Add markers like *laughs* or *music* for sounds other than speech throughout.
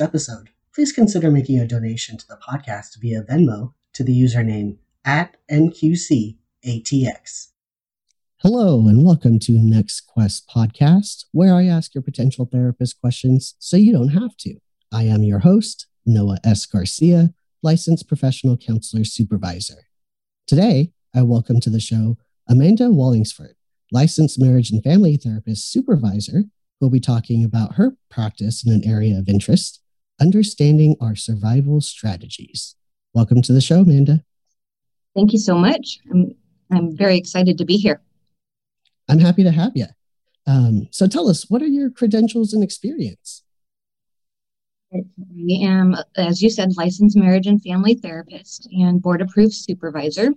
episode, please consider making a donation to the podcast via Venmo to the username at NQCATX. Hello, and welcome to Next Quest Podcast, where I ask your potential therapist questions so you don't have to. I am your host, Noah S. Garcia, licensed professional counselor supervisor. Today, I welcome to the show Amanda Wallingsford, licensed marriage and family therapist supervisor, who will be talking about her practice in an area of interest, understanding our survival strategies. Welcome to the show, Amanda. Thank you so much. I'm I'm very excited to be here. I'm happy to have you. Um, so tell us, what are your credentials and experience? I am, as you said, licensed marriage and family therapist and board approved supervisor.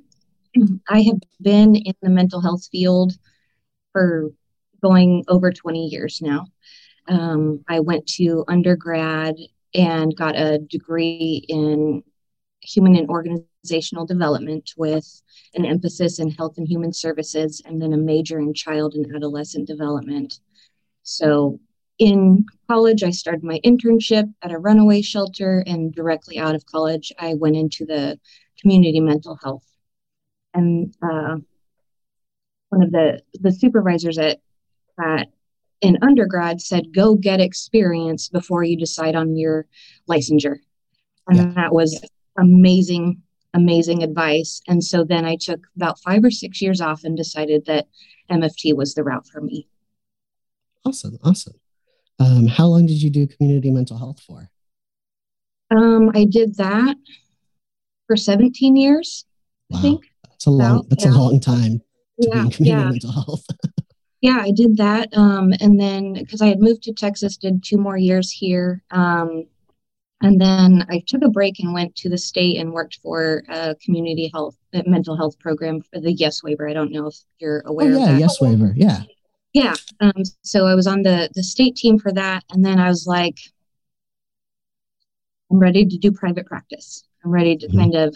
I have been in the mental health field for going over 20 years now. Um, I went to undergrad and got a degree in human and organizational development with an emphasis in health and human services, and then a major in child and adolescent development. So, in college, I started my internship at a runaway shelter, and directly out of college, I went into the community mental health. And uh, one of the the supervisors at at in undergrad said, "Go get experience before you decide on your licensure," and Yeah. that was amazing, amazing advice. And so then I took about five or six years off and decided that MFT was the route for me. Awesome, awesome. Um, how long did you do community mental health for? Um, I did that for 17 years, I Wow, think. that's a long About, that's yeah. a long time to be in community yeah. mental health. *laughs* Yeah, I did that. Um, and then because I had moved to Texas, did two more years here. Um, and then I took a break and went to the state and worked for a community health, uh, mental health program for the Yes Waiver. I don't know if you're oh aware of yeah, that. yes waiver. Yeah. Yeah. Um, so I was on the the state team for that, and then I was like, I'm ready to do private practice. I'm ready to Mhm. kind of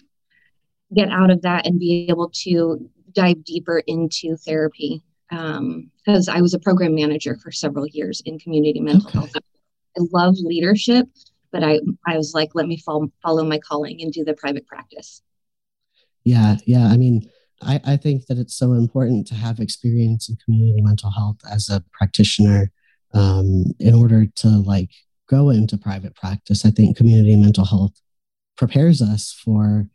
get out of that and be able to dive deeper into therapy. Because I was a program manager for several years in community mental Okay. health. I love leadership, but I I was like, let me follow follow my calling and do the private practice. Yeah, yeah. I mean, I, I think that it's so important to have experience in community mental health as a practitioner um, in order to like go into private practice. I think community mental health prepares us for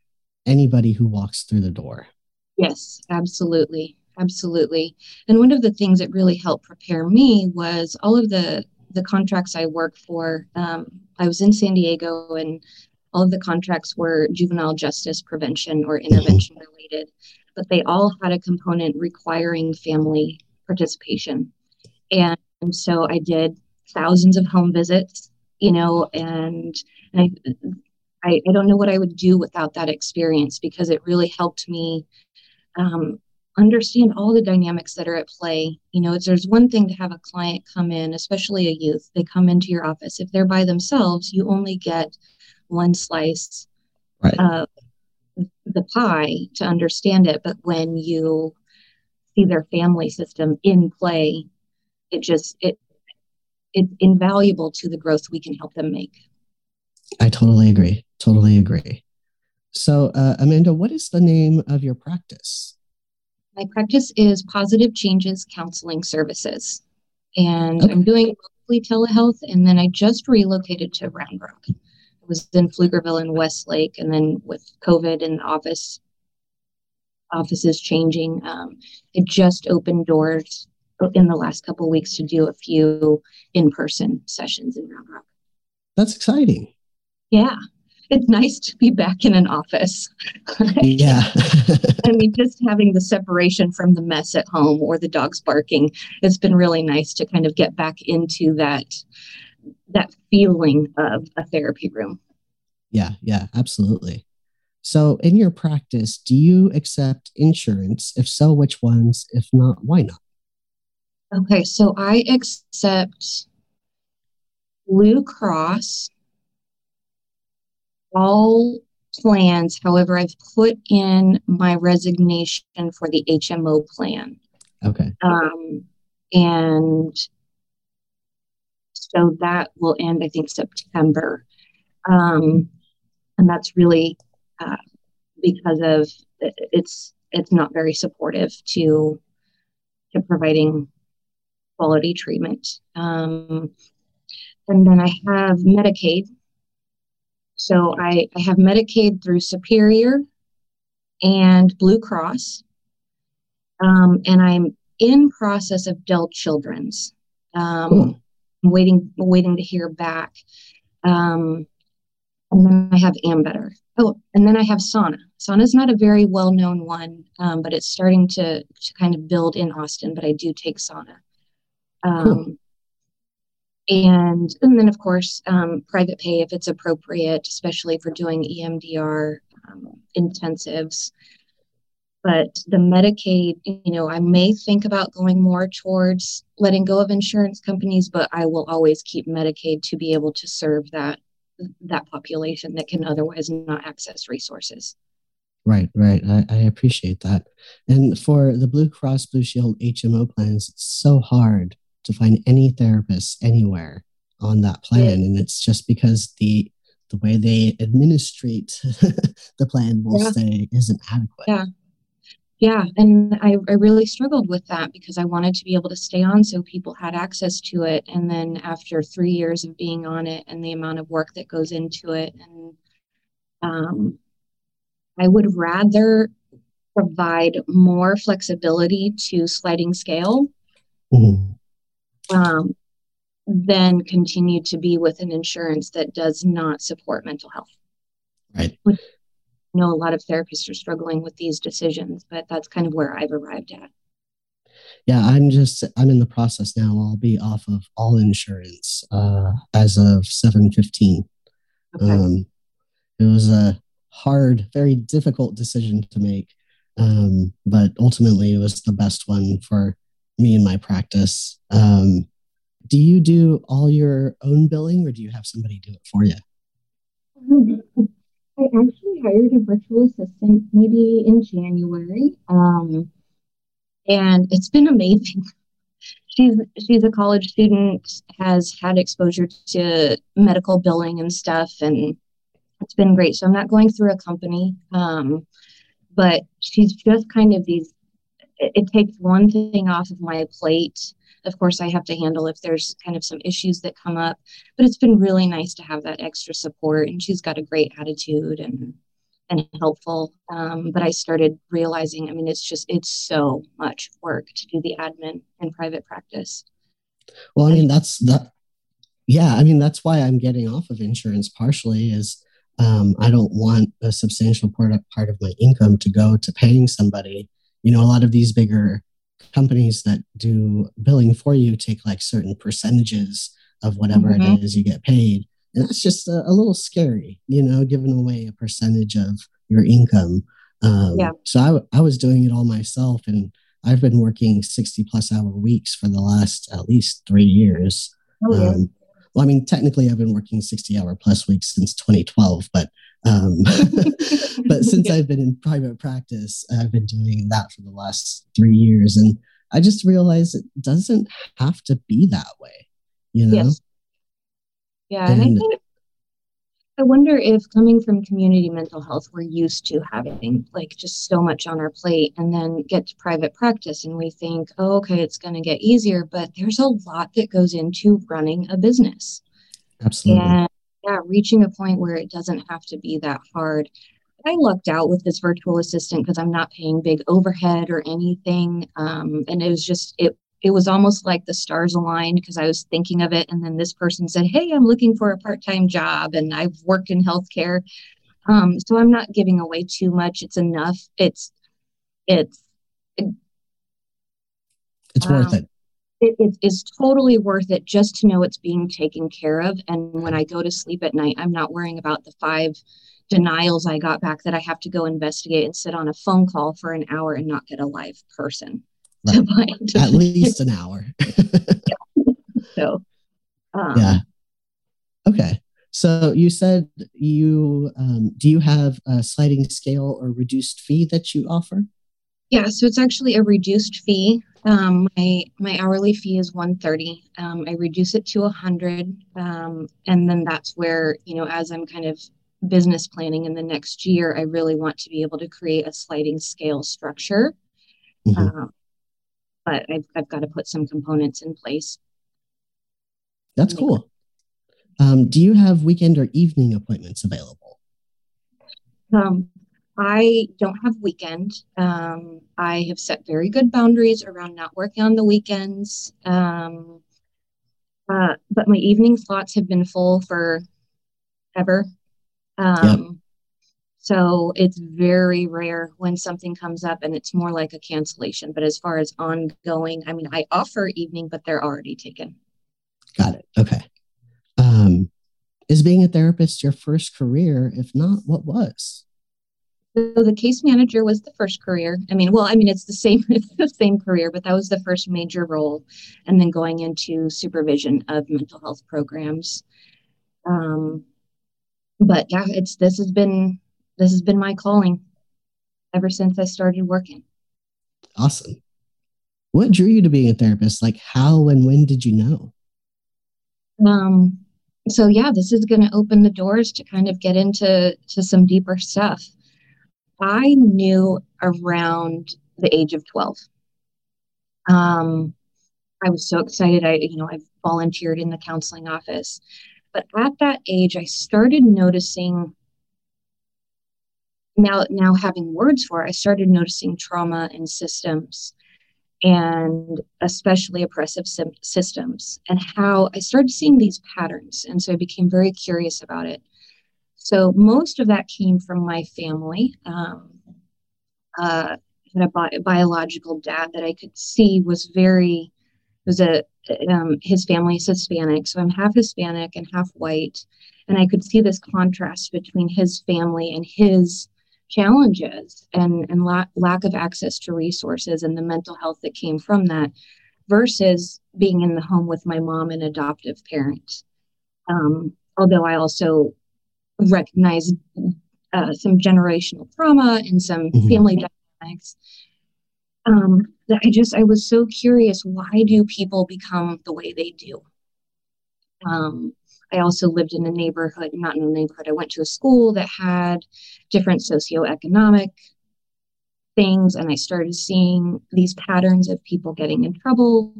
anybody who walks through the door. Yes, absolutely. Absolutely. And one of the things that really helped prepare me was all of the the contracts I work for. Um, I was in San Diego and all of the contracts were juvenile justice prevention or intervention related, but they all had a component requiring family participation. And, and so I did thousands of home visits, you know, and, and I, I, I don't know what I would do without that experience because it really helped me um, understand all the dynamics that are at play. You know, it's, there's one thing to have a client come in, especially a youth, they come into your office. If they're by themselves, you only get one slice right. uh, the pie to understand it. But when you see their family system in play, it just it it's invaluable to the growth we can help them make. I totally agree. Totally agree. So, uh, Amanda, what is the name of your practice? My practice is Positive Changes Counseling Services, and Okay. I'm doing mostly telehealth. And then I just relocated to Round Rock. I was in Pflugerville and Westlake, and then with COVID and office offices changing, um, it just opened doors in the last couple of weeks to do a few in-person sessions in Round Rock. That's exciting. Yeah, it's nice to be back in an office. *laughs* Yeah. I mean, just having the separation from the mess at home or the dogs barking, it's been really nice to kind of get back into that that feeling of a therapy room. yeah. Yeah. Absolutely. So, in your practice, do you accept insurance? If so, which ones? If not, why not? Okay, so I accept Blue Cross, all plans. However, I've put in my resignation for the HMO plan. Okay. Um, and so that will end, I think, September. Um, and that's really uh, because of it's it's not very supportive to to providing quality treatment. Um, and then I have Medicaid. So I, I have Medicaid through Superior and Blue Cross. Um, and I'm in process of Dell Children's. Um, Cool. I'm waiting, waiting to hear back. Um, and then I have Ambetter. Oh, and then I have Sana. Sana is not a very well-known one, um, but it's starting to to kind of build in Austin. But I do take Sana. Um, Cool. And and then of course um, private pay if it's appropriate, especially for doing EMDR um, intensives. But the Medicaid, you know, I may think about going more towards letting go of insurance companies, but I will always keep Medicaid to be able to serve that that population that can otherwise not access resources. Right, right. I, I appreciate that. And for the Blue Cross Blue Shield HMO plans, it's so hard to find any therapists anywhere on that plan. Yeah. And it's just because the the way they administrate *laughs* the plan will Yeah. say isn't adequate. Yeah. Yeah, and I, I really struggled with that because I wanted to be able to stay on so people had access to it. And then after three years of being on it and the amount of work that goes into it, and um, I would rather provide more flexibility to sliding scale. Um, than continue to be with an insurance that does not support mental health. Right. I know a lot of therapists are struggling with these decisions, but that's kind of where I've arrived at. Yeah, I'm just I'm in the process now. I'll be off of all insurance uh, as of 715. Okay. Um, it was a hard, very difficult decision to make, um, but ultimately it was the best one for me and my practice. Um, do you do all your own billing, or do you have somebody do it for you? *laughs* I actually hired a virtual assistant maybe in January. Um, and it's been amazing. *laughs* She's she's a college student, has had exposure to medical billing and stuff, and it's been great. So I'm not going through a company, um, but she's just kind of these. It, it takes one thing off of my plate. Of course, I have to handle if there's kind of some issues that come up, but it's been really nice to have that extra support. And she's got a great attitude and and helpful. Um, but I started realizing, I mean, it's just it's so much work to do the admin in private practice. Well, I mean that's that. Yeah, I mean that's why I'm getting off of insurance partially is um, I don't want a substantial part of, part of my income to go to paying somebody. You know, a lot of these bigger companies that do billing for you take like certain percentages of whatever Mhm. it is you get paid, and that's just a, a little scary. You know, giving away a percentage of your income. Um, Yeah. So I, w- I was doing it all myself, and I've been working 60 plus hour weeks for the last at least three years. Oh, Um, well, I mean, technically, I've been working 60 hour plus weeks since 2012, but um, *laughs* but since I've been in private practice, I've been doing that for the last three years, and I just realized it doesn't have to be that way, you know. Yes. Yeah, and, and I think I wonder if coming from community mental health, we're used to having like just so much on our plate and then get to private practice and we think, oh, okay, it's going to get easier. But there's a lot that goes into running a business. Absolutely. And yeah, reaching a point where it doesn't have to be that hard. I lucked out with this virtual assistant because I'm not paying big overhead or anything. Um, and it was just, it it was almost like the stars aligned because I was thinking of it. And then this person said, Hey, I'm looking for a part time job and I've worked in healthcare. Um, so I'm not giving away too much. It's enough. It's, it's, it, it's um, worth it. It, it is totally worth it just to know it's being taken care of. And when I go to sleep at night, I'm not worrying about the five denials I got back that I have to go investigate and sit on a phone call for an hour and not get a live person. *laughs* To to At least *laughs* an hour. yeah. *laughs* So, um, yeah. Okay. So you said you um, do you have a sliding scale or reduced fee that you offer? Yeah, so it's actually a reduced fee. Um, my my hourly fee is 130. Um, I reduce it to a 100, um, and then that's where you know as I'm kind of business planning in the next year, I really want to be able to create a sliding scale structure. Mm-hmm. Um, but I've, I've got to put some components in place. That's cool. Um, do you have weekend or evening appointments available? Um, I don't have weekend. Um, I have set very good boundaries around not working on the weekends. Um, uh, but my evening slots have been full for ever. Um. So it's very rare when something comes up and it's more like a cancellation. But as far as ongoing, I mean, I offer evening, but they're already taken. Got it. Okay. Um, is being a therapist your first career? If not, what was? So the case manager was the first career. I mean, well, I mean, it's the same, *laughs* it's the same career, but that was the first major role. And then going into supervision of mental health programs. Um, but yeah, it's this has been this has been my calling ever since I started working. Awesome. What drew you to being a therapist? Like how and when did you know? Um, so yeah, this is going to open the doors to kind of get into to some deeper stuff. I knew around the age of 12. Um, I was so excited. I, you know, I volunteered in the counseling office. But at that age, I started noticing now now having words for it, I started noticing trauma in systems and especially oppressive systems and how I started seeing these patterns. And so I became very curious about it. So most of that came from my family. Um, uh, had a bi- biological dad that I could see was very was a um, his family is Hispanic, so I'm half Hispanic and half white, and I could see this contrast between his family and his challenges and, and la- lack of access to resources and the mental health that came from that versus being in the home with my mom and adoptive parents. Um, although I also recognize uh, some generational trauma and some mm-hmm. family dynamics. Um, I just, I was so curious why do people become the way they do? Um, I also lived in a neighborhood, not in a neighborhood, I went to a school that had different socioeconomic things, and I started seeing these patterns of people getting in trouble.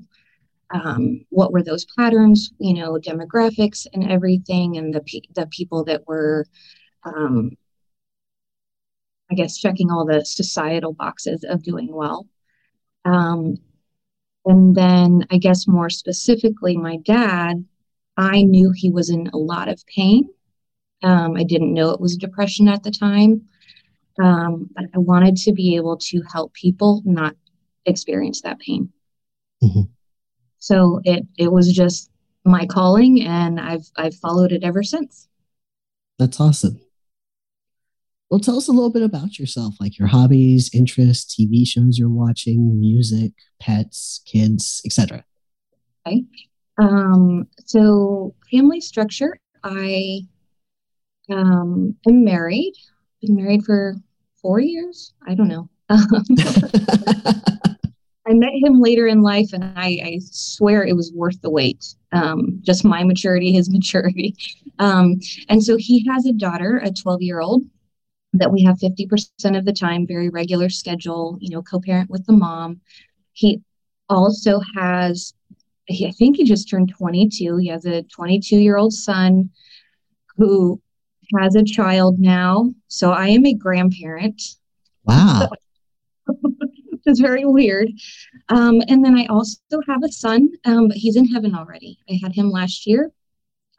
Um, what were those patterns? You know, demographics and everything, and the pe- the people that were, um, I guess, checking all the societal boxes of doing well. Um, and then, I guess more specifically, my dad I knew he was in a lot of pain. Um, I didn't know it was depression at the time. Um, but I wanted to be able to help people not experience that pain. Mm-hmm. So it it was just my calling, and I've I've followed it ever since. That's awesome. Well, tell us a little bit about yourself, like your hobbies, interests, TV shows you're watching, music, pets, kids, etc. Okay. Um, so family structure, I um, am married. Been married for four years. I don't know. *laughs* *laughs* I met him later in life, and I, I swear it was worth the wait. Um, just my maturity, his *laughs* maturity. Um, and so he has a daughter, a 12 year old, that we have 50% of the time, very regular schedule, you know, co parent with the mom. He also has, I think he just turned 22. He has a 22 year old son who has a child now. So I am a grandparent. Wow. *laughs* It's very weird. Um, and then I also have a son, um, but he's in heaven already. I had him last year,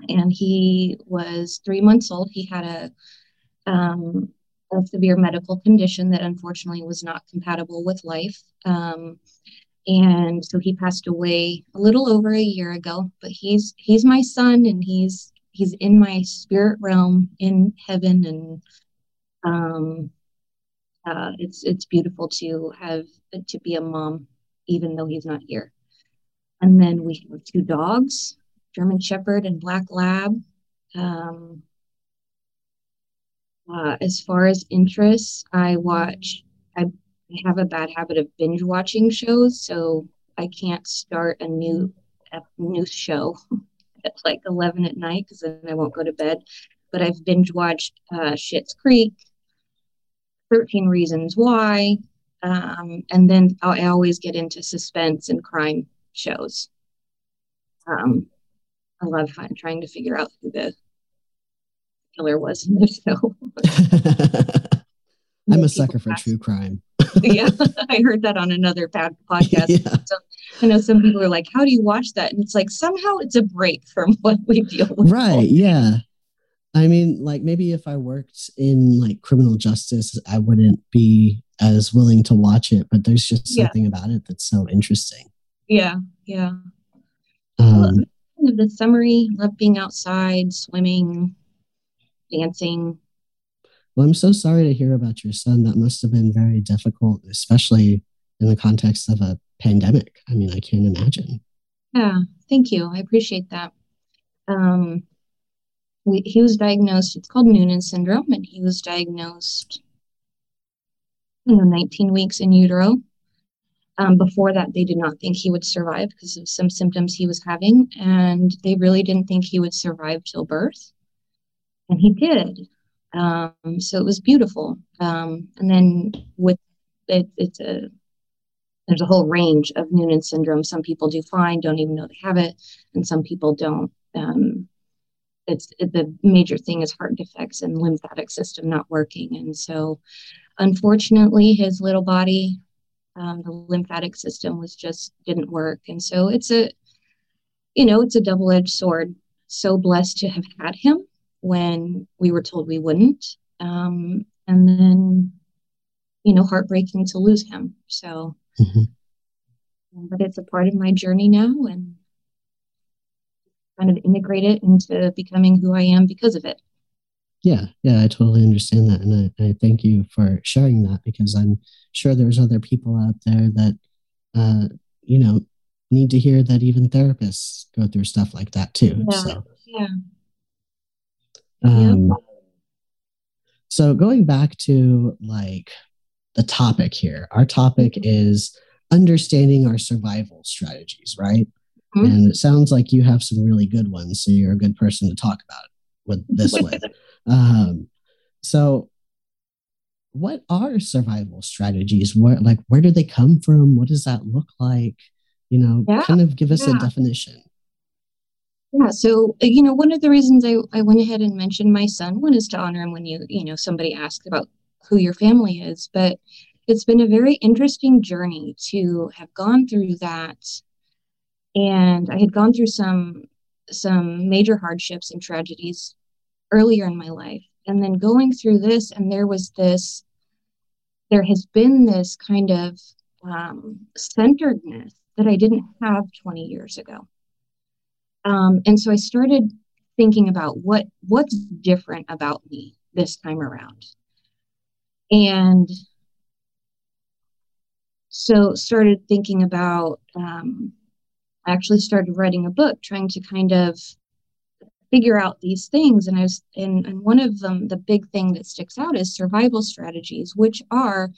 and he was three months old. He had a, um, a severe medical condition that unfortunately was not compatible with life. Um, and so he passed away a little over a year ago. But he's he's my son, and he's he's in my spirit realm in heaven, and um, uh, it's it's beautiful to have to be a mom, even though he's not here. And then we have two dogs, German Shepherd and Black Lab. Um, uh, as far as interests, I watch. I, I have a bad habit of binge watching shows, so I can't start a new a new show *laughs* at like eleven at night because then I won't go to bed. But I've binge watched uh, Creek, 13 Reasons Why. Um, and then I always get into suspense and crime shows. Um, I love trying to figure out who the killer was in the *laughs* show. *laughs* I'm a sucker for true crime. *laughs* yeah, *laughs* I heard that on another bad podcast. Yeah. So I know some people are like, "How do you watch that?" And it's like somehow it's a break from *laughs* what we deal with. Right? Yeah. I mean, like maybe if I worked in like criminal justice, I wouldn't be as willing to watch it, but there's just something about it that's so interesting. Yeah, yeah. Um, the summary, love being outside, swimming, dancing. Well, I'm so sorry to hear about your son. That must have been very difficult, especially in the context of a pandemic. I mean, I can't imagine. Yeah, thank you. I appreciate that. Um, we, he was diagnosed, it's called Noonan syndrome, and he was diagnosed, you know, 19 weeks in utero. Um, before that, they did not think he would survive because of some symptoms he was having, and they really didn't think he would survive till birth. And he did. Um, so it was beautiful. Um, and then with it, it's a there's a whole range of Noonan syndrome. Some people do fine, don't even know they have it, and some people don't. Um, it's it, the major thing is heart defects and lymphatic system not working and so unfortunately his little body um, the lymphatic system was just didn't work and so it's a you know it's a double-edged sword so blessed to have had him when we were told we wouldn't um, and then you know heartbreaking to lose him so mm-hmm. but it's a part of my journey now and kind of integrate it into becoming who I am because of it. Yeah, yeah, I totally understand that. And I, I thank you for sharing that because I'm sure there's other people out there that, uh, you know, need to hear that even therapists go through stuff like that too. Yeah. So, yeah. Um, yeah. So going back to like the topic here, our topic mm-hmm. is understanding our survival strategies, right? Mm-hmm. And it sounds like you have some really good ones. So you're a good person to talk about it with this *laughs* with. Um, so what are survival strategies? Where like where do they come from? What does that look like? You know, yeah, kind of give us yeah. a definition. Yeah, so you know, one of the reasons I, I went ahead and mentioned my son, one is to honor him when you, you know, somebody asks about who your family is, but it's been a very interesting journey to have gone through that and I had gone through some some major hardships and tragedies earlier in my life and then going through this and there was this there has been this kind of um, centeredness that I didn't have 20 years ago. Um, and so I started thinking about what what's different about me this time around. And so started thinking about um, I actually started writing a book trying to kind of figure out these things. And I was, and, and one of them, the big thing that sticks out is survival strategies, which are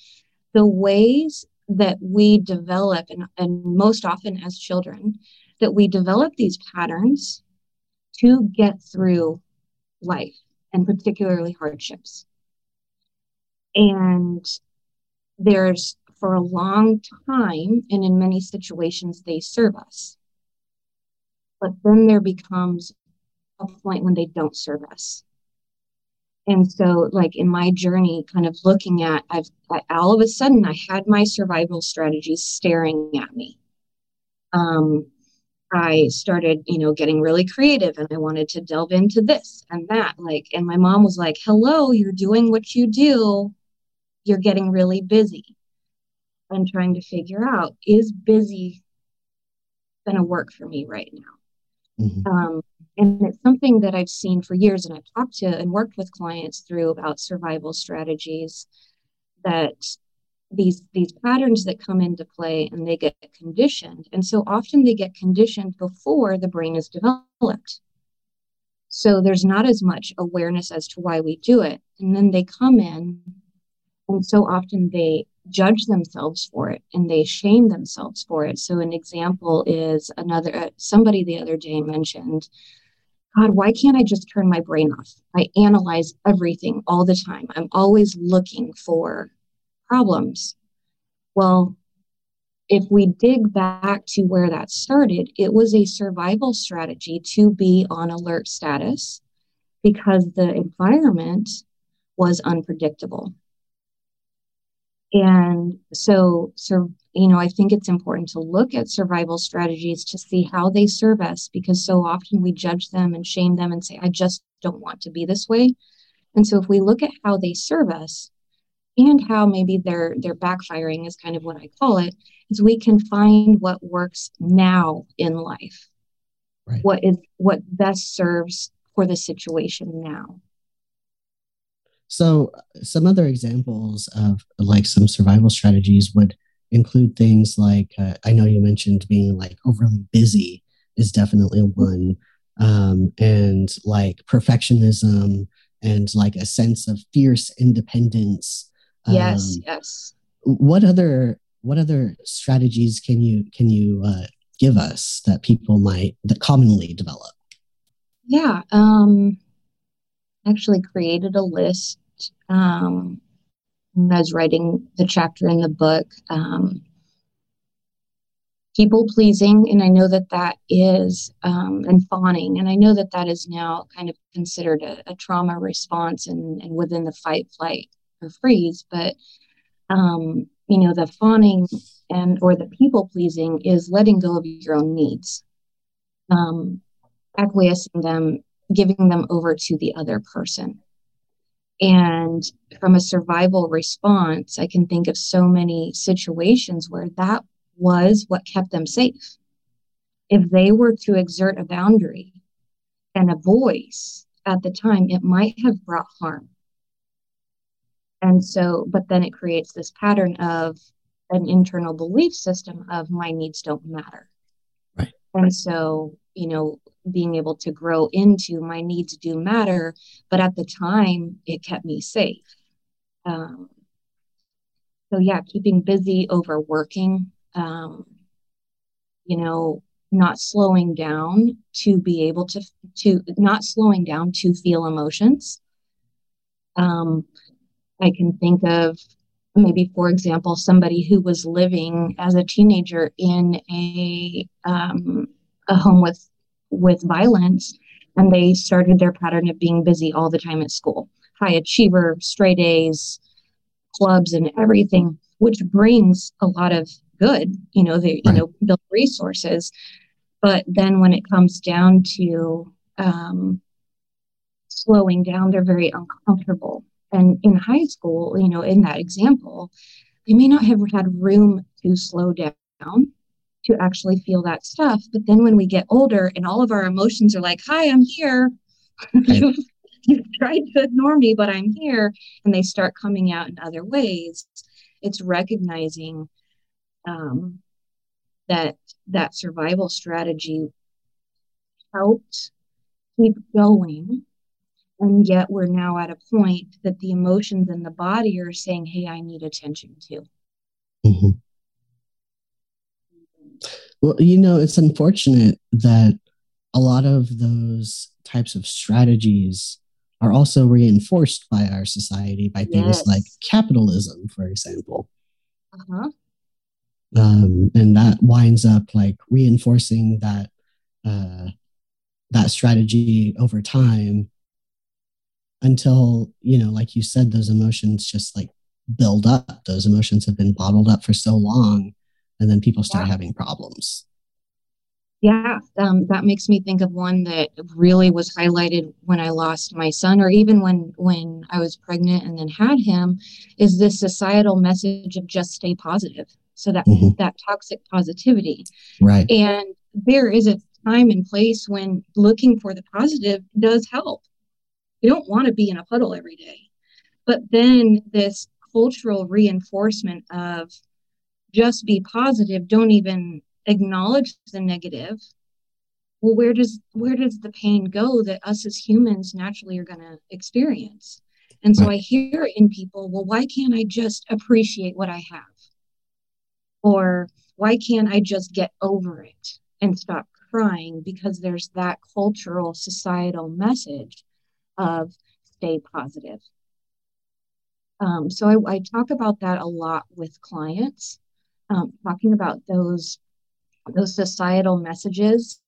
the ways that we develop, and, and most often as children, that we develop these patterns to get through life and particularly hardships. And there's for a long time, and in many situations, they serve us. But then there becomes a point when they don't serve us. And so, like in my journey, kind of looking at, I've I, all of a sudden I had my survival strategies staring at me. Um, I started, you know, getting really creative and I wanted to delve into this and that. Like, and my mom was like, hello, you're doing what you do. You're getting really busy. And trying to figure out is busy going to work for me right now? Mm-hmm. Um, and it's something that I've seen for years, and I've talked to and worked with clients through about survival strategies that these these patterns that come into play and they get conditioned and so often they get conditioned before the brain is developed so there's not as much awareness as to why we do it and then they come in and so often they judge themselves for it and they shame themselves for it so an example is another uh, somebody the other day mentioned God, why can't I just turn my brain off? I analyze everything all the time. I'm always looking for problems. Well, if we dig back to where that started, it was a survival strategy to be on alert status because the environment was unpredictable. And so, so, you know, I think it's important to look at survival strategies to see how they serve us because so often we judge them and shame them and say, I just don't want to be this way. And so if we look at how they serve us, and how maybe they're they're backfiring is kind of what I call it, is we can find what works now in life. Right. What is what best serves for the situation now. So some other examples of like some survival strategies would include things like uh, I know you mentioned being like overly busy is definitely one, um, and like perfectionism and like a sense of fierce independence Yes, um, yes. What other what other strategies can you can you uh, give us that people might that commonly develop? Yeah, um, actually created a list um, when I was writing the chapter in the book. Um, people pleasing, and I know that that is, um, and fawning, and I know that that is now kind of considered a, a trauma response and, and within the fight flight freeze, but um, you know, the fawning and or the people pleasing is letting go of your own needs, um, acquiescing them, giving them over to the other person. And from a survival response, I can think of so many situations where that was what kept them safe. If they were to exert a boundary and a voice at the time, it might have brought harm. And so, but then it creates this pattern of an internal belief system of my needs don't matter. Right. And so, you know, being able to grow into my needs do matter, but at the time it kept me safe. Um, so yeah, keeping busy, overworking, um, you know, not slowing down to be able to to not slowing down to feel emotions. Um, I can think of maybe, for example, somebody who was living as a teenager in a um, a home with with violence, and they started their pattern of being busy all the time at school, high achiever, straight A's, clubs, and everything, which brings a lot of good. You know, they right. you know build resources, but then when it comes down to um, slowing down, they're very uncomfortable and in high school, you know, in that example, they may not have had room to slow down to actually feel that stuff. But then when we get older and all of our emotions are like, hi, I'm here. you've, you've tried to ignore me, but I'm here. And they start coming out in other ways. It's recognizing um, that that survival strategy helped keep going and yet we're now at a point that the emotions in the body are saying hey i need attention too mm-hmm. well you know it's unfortunate that a lot of those types of strategies are also reinforced by our society by things yes. like capitalism for example uh-huh. um, and that winds up like reinforcing that uh, that strategy over time until you know like you said those emotions just like build up. Those emotions have been bottled up for so long and then people start yeah. having problems. Yeah um, that makes me think of one that really was highlighted when i lost my son or even when when i was pregnant and then had him is this societal message of just stay positive. So that mm-hmm. that toxic positivity. Right. And there is a time and place when looking for the positive does help you don't want to be in a puddle every day. But then this cultural reinforcement of just be positive don't even acknowledge the negative. Well where does where does the pain go that us as humans naturally are going to experience? And so i hear in people well why can't i just appreciate what i have? Or why can't i just get over it and stop crying because there's that cultural societal message of stay positive. Um, so I, I, talk about that a lot with clients um, talking about those those societal messages.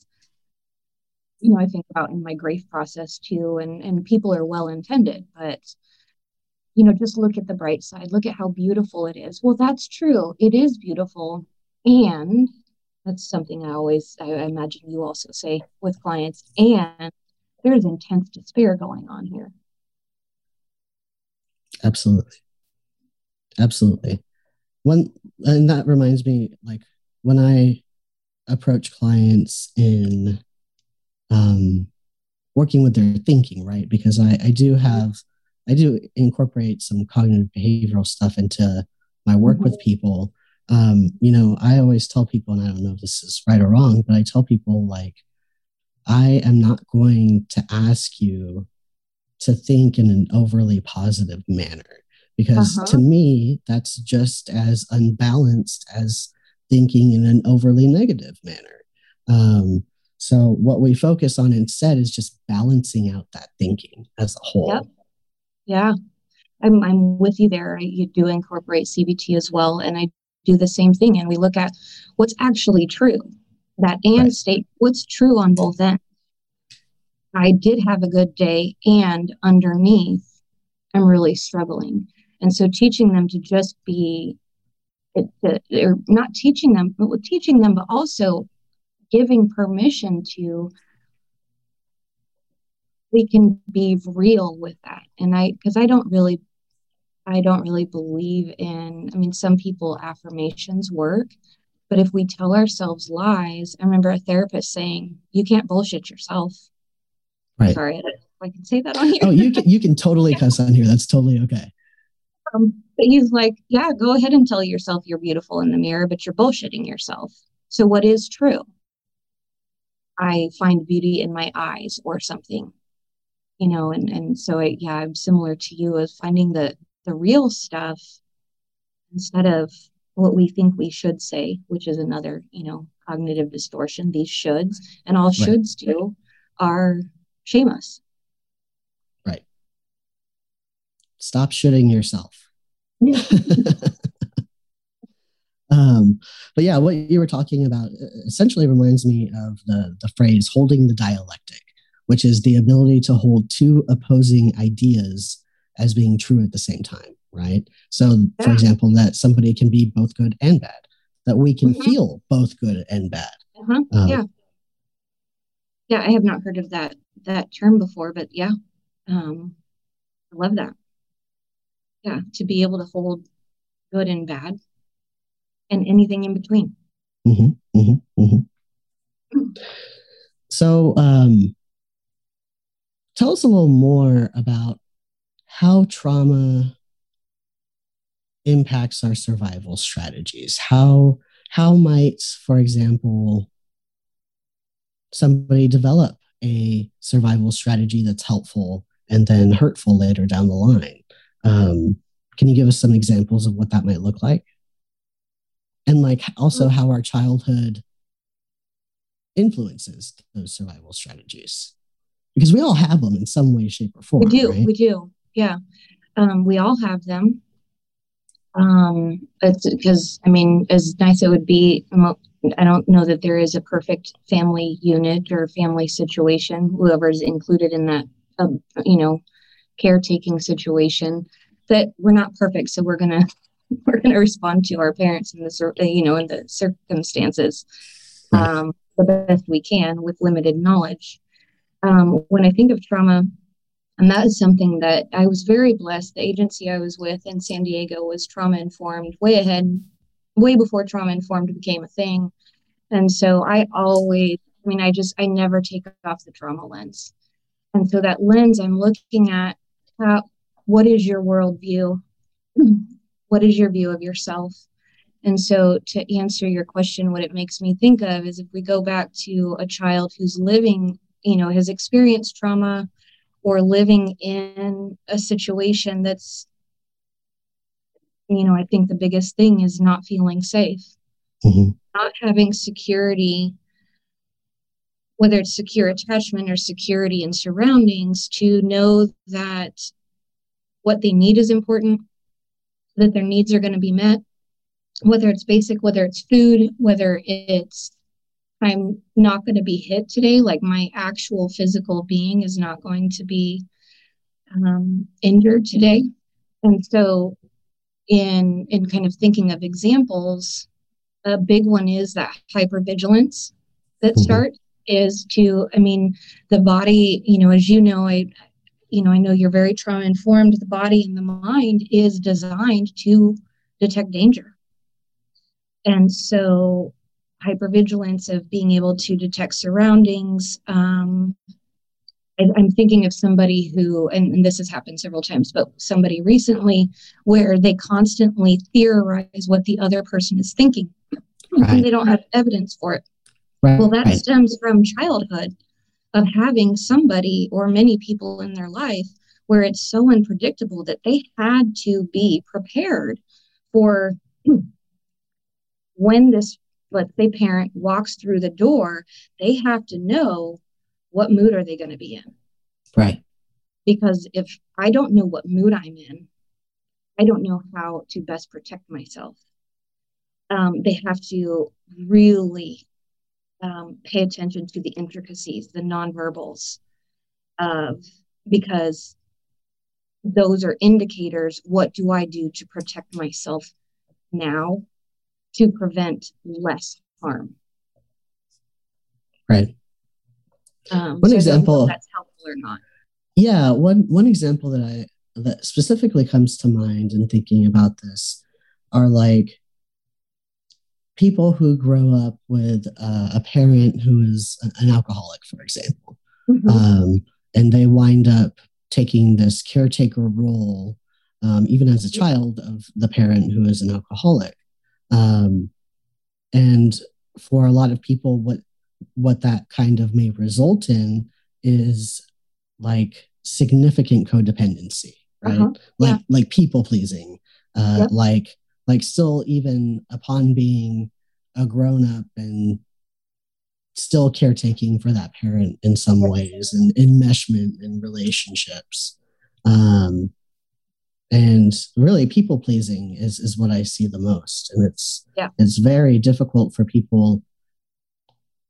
You know i think about in my grief process too and and people are well intended but you know just look at the bright side. Look at how beautiful it is. Well that's true. It is beautiful. And that's something i always i, I imagine you also say with clients. And there's intense despair going on here absolutely absolutely one and that reminds me like when i approach clients in um, working with their thinking, right? Because I, I do have, I do incorporate some cognitive behavioral stuff into my work mm-hmm. with people. Um, you know, I always tell people, and I don't know if this is right or wrong, but I tell people like, I am not going to ask you to think in an overly positive manner because uh-huh. to me, that's just as unbalanced as thinking in an overly negative manner. Um, so what we focus on instead is just balancing out that thinking as a whole. Yep. Yeah. I'm, I'm with you there. You do incorporate CBT as well. And I do the same thing. And we look at what's actually true, that and right. state what's true on both ends. I did have a good day, and underneath, I'm really struggling. And so teaching them to just be or not teaching them, but teaching them, but also giving permission to we can be real with that and i because i don't really i don't really believe in i mean some people affirmations work but if we tell ourselves lies i remember a therapist saying you can't bullshit yourself. Right. Sorry I, can say that on here. Oh you can you can *laughs* totally cuss on here. That's totally okay. Um, but he's like, yeah, go ahead and tell yourself you're beautiful in the mirror, but you're bullshitting yourself. So what is true? I find beauty in my eyes or something, you know, and, and so I, yeah, I'm similar to you as finding the, the real stuff instead of what we think we should say, which is another, you know, cognitive distortion, these shoulds and all right. shoulds do are shame us. Right. Stop shooting yourself. *laughs* um, but yeah, what you were talking about essentially reminds me of the, the phrase holding the dialectic, which is the ability to hold two opposing ideas as being true at the same time, right? So, for example, that somebody can be both good and bad, that we can mm-hmm. feel both good and bad. Uh-huh. Um, yeah. Yeah, I have not heard of that that term before, but yeah, um, I love that yeah to be able to hold good and bad and anything in between mm-hmm, mm-hmm, mm-hmm. so um, tell us a little more about how trauma impacts our survival strategies how how might, for example, somebody develop a survival strategy that's helpful and then hurtful later down the line? Um, can you give us some examples of what that might look like? And like also how our childhood influences those survival strategies because we all have them in some way shape or form we do right? we do yeah um, we all have them um, it's because i mean as nice it would be i don't know that there is a perfect family unit or family situation whoever's included in that um, you know caretaking situation that we're not perfect so we're gonna *laughs* we're gonna respond to our parents in the you know in the circumstances um, the best we can with limited knowledge. Um, when I think of trauma, and that is something that I was very blessed. The agency I was with in San Diego was trauma informed, way ahead, way before trauma informed became a thing. And so I always, I mean, I just, I never take off the trauma lens. And so that lens, I'm looking at how, what is your worldview? *clears throat* What is your view of yourself? And so, to answer your question, what it makes me think of is if we go back to a child who's living you know has experienced trauma or living in a situation that's you know i think the biggest thing is not feeling safe mm-hmm. not having security whether it's secure attachment or security in surroundings to know that what they need is important that their needs are going to be met whether it's basic whether it's food whether it's I'm not going to be hit today. Like my actual physical being is not going to be um, injured today. And so, in in kind of thinking of examples, a big one is that hypervigilance that mm-hmm. start is to. I mean, the body. You know, as you know, I. You know, I know you're very trauma informed. The body and the mind is designed to detect danger. And so hypervigilance of being able to detect surroundings. Um, I, am thinking of somebody who, and, and, this has happened several times, but somebody recently where they constantly theorize what the other person is thinking. Right. And they don't have evidence for it. Right. Well, that stems from childhood of having somebody or many people in their life where it's so unpredictable that they had to be prepared for *clears throat* when this let's say parent walks through the door, they have to know what mood are they going to be in. Right. Because if I don't know what mood I'm in, I don't know how to best protect myself. Um, they have to really um, pay attention to the intricacies, the nonverbals, of because those are indicators. What do I do to protect myself now to prevent less harm. Right. Um, one so example that's helpful or not. Yeah, one one example that I that specifically comes to mind in thinking about this are like people who grow up with uh, a parent who is an alcoholic, for example, mm-hmm. um, and they wind up taking this caretaker role, um, even as a child, of the parent who is an alcoholic. Um, and for a lot of people, what what that kind of may result in is like significant codependency, right? Uh-huh. Like yeah. like people pleasing, uh, yep. like like still even upon being a grown up and still caretaking for that parent in some ways and enmeshment in relationships um, and really people pleasing is is what i see the most and it's yeah. it's very difficult for people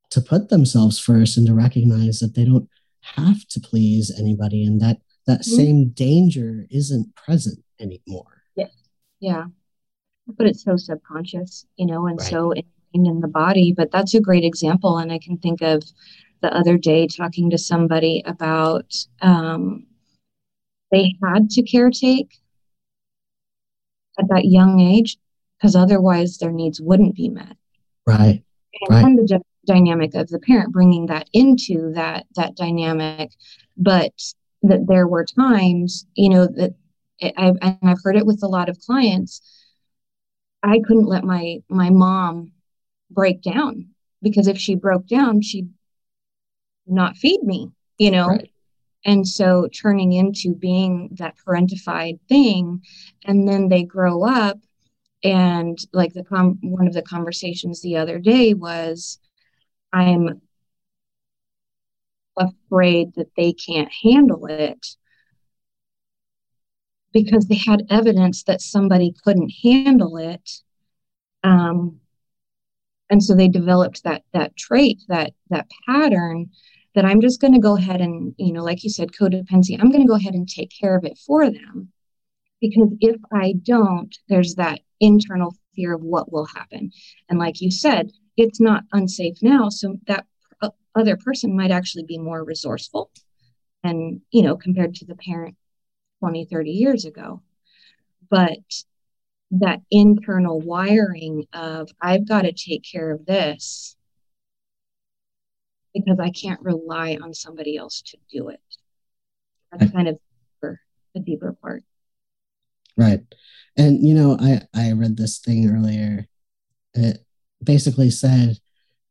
to put themselves first and to recognize that they don't have to please anybody and that that mm-hmm. same danger isn't present anymore yeah yeah but it's so subconscious you know and right. so ingrained in the body but that's a great example and i can think of the other day talking to somebody about um, they had to caretake at that young age because otherwise their needs wouldn't be met. Right. And right. the d- dynamic of the parent bringing that into that that dynamic, but that there were times, you know, that I've and I've heard it with a lot of clients. I couldn't let my my mom break down because if she broke down, she'd not feed me, you know? Right. And so turning into being that parentified thing, and then they grow up, and like the com- one of the conversations the other day was, I'm afraid that they can't handle it because they had evidence that somebody couldn't handle it. Um, and so they developed that that trait, that that pattern that I'm just going to go ahead and, you know, like you said, codependency, I'm going to go ahead and take care of it for them. Because if I don't, there's that internal fear of what will happen. And like you said, it's not unsafe now. So that other person might actually be more resourceful and, you know, compared to the parent 20, 30 years ago. But that internal wiring of, I've got to take care of this because I can't rely on somebody else to do it. That's kind of the deeper part. Right. And you know, I I read this thing earlier. It basically said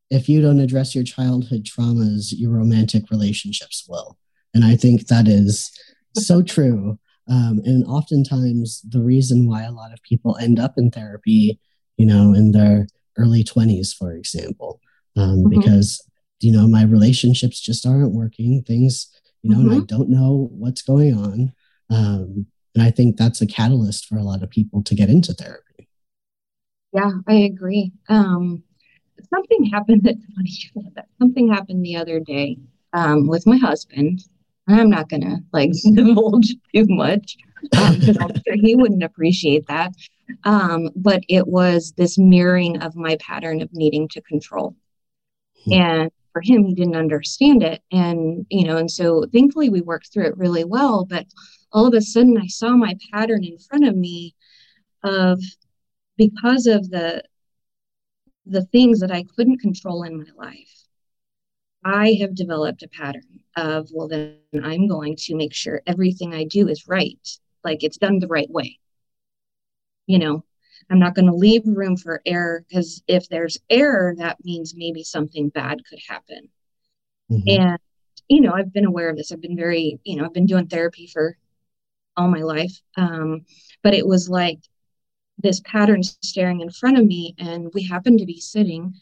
if you don't address your childhood traumas, your romantic relationships will. And I think that is so *laughs* true. Um, and oftentimes, the reason why a lot of people end up in therapy, you know, in their early 20s, for example, um, mm-hmm. because, you know, my relationships just aren't working. Things, you know, mm-hmm. and I mm-hmm. don't know what's going on. Um, and I think that's a catalyst for a lot of people to get into therapy. Yeah, I agree. Um, something happened *laughs* that's funny that. Something happened the other day um, with my husband. And I'm not gonna like *laughs* divulge too much because um, I'm sure he wouldn't appreciate that. Um, but it was this mirroring of my pattern of needing to control. Hmm. And for him, he didn't understand it. And, you know, and so thankfully we worked through it really well. But all of a sudden I saw my pattern in front of me of because of the the things that I couldn't control in my life. I have developed a pattern of, well, then I'm going to make sure everything I do is right, like it's done the right way. You know, I'm not going to leave room for error because if there's error, that means maybe something bad could happen. Mm-hmm. And, you know, I've been aware of this. I've been very, you know, I've been doing therapy for all my life. Um, but it was like this pattern staring in front of me, and we happened to be sitting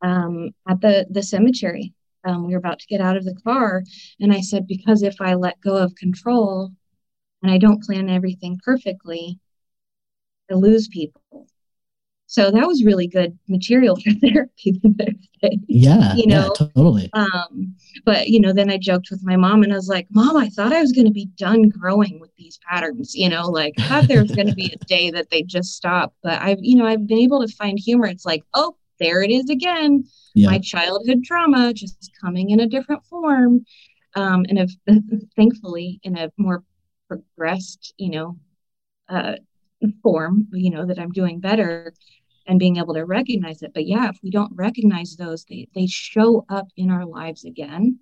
um, at the the cemetery. Um, we were about to get out of the car, and I said, because if I let go of control and I don't plan everything perfectly, I lose people. So that was really good material *laughs* for therapy the next day. Yeah, you know, yeah, totally. Um, but you know, then I joked with my mom and I was like, Mom, I thought I was going to be done growing with these patterns. You know, like I thought there was going to be a *laughs* day that they just stop. But I've, you know, I've been able to find humor. It's like, oh, there it is again. Yeah. My childhood trauma just coming in a different form. Um, and if *laughs* thankfully in a more progressed, you know, uh, form, you know, that I'm doing better and being able to recognize it. But yeah, if we don't recognize those, they, they show up in our lives again.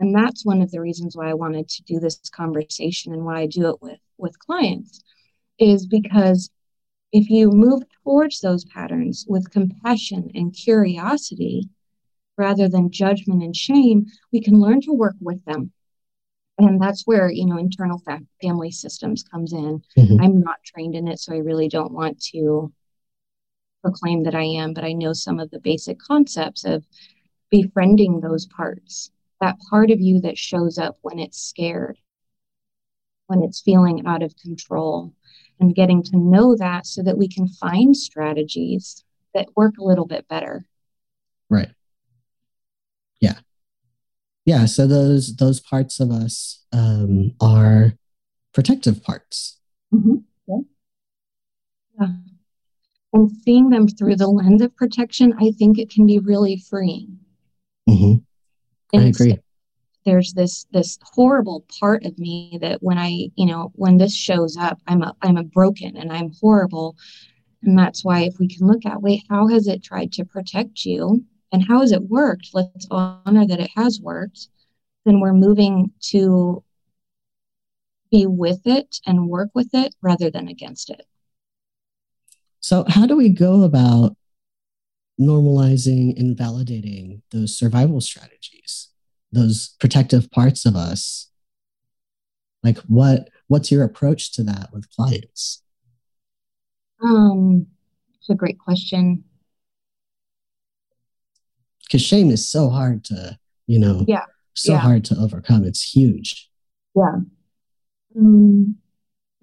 And that's one of the reasons why I wanted to do this conversation and why I do it with, with clients is because if you move towards those patterns with compassion and curiosity rather than judgment and shame, we can learn to work with them. And that's where, you know, internal fa- family systems comes in. Mm-hmm. I'm not trained in it, so I really don't want to proclaim that I am, but I know some of the basic concepts of befriending those parts, that part of you that shows up when it's scared, when it's feeling out of control, and getting to know that so that we can find strategies that work a little bit better. Right. Yeah. So those those parts of us um, are protective parts. Mm-hmm. Yeah. yeah and seeing them through the lens of protection, I think it can be really freeing. Mm-hmm. I agree. There's this this horrible part of me that when I, you know, when this shows up, I'm a I'm a broken and I'm horrible. And that's why if we can look at, wait, how has it tried to protect you? And how has it worked? Let's honor that it has worked. Then we're moving to be with it and work with it rather than against it. So, how do we go about normalizing and validating those survival strategies, those protective parts of us. Like what what's your approach to that with clients? Um, it's a great question. Because shame is so hard to, you know, yeah, so yeah. hard to overcome. It's huge. Yeah. Um,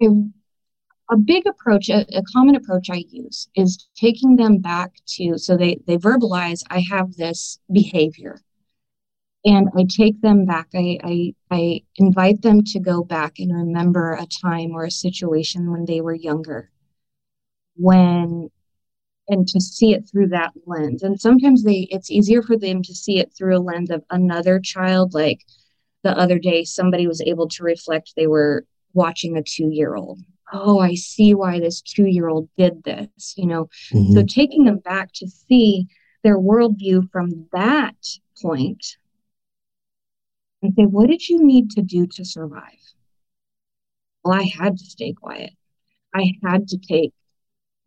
a big approach, a, a, common approach I use is taking them back to so they they verbalize I have this behavior, and I take them back. I I, I invite them to go back and remember a time or a situation when they were younger, when and to see it through that lens. And sometimes they it's easier for them to see it through a lens of another child, like the other day somebody was able to reflect they were watching a two year old oh, I see why this two year old did this, you know. Mm-hmm. So taking them back to see their worldview from that point and say, what did you need to do to survive? Well, I had to stay quiet. I had to take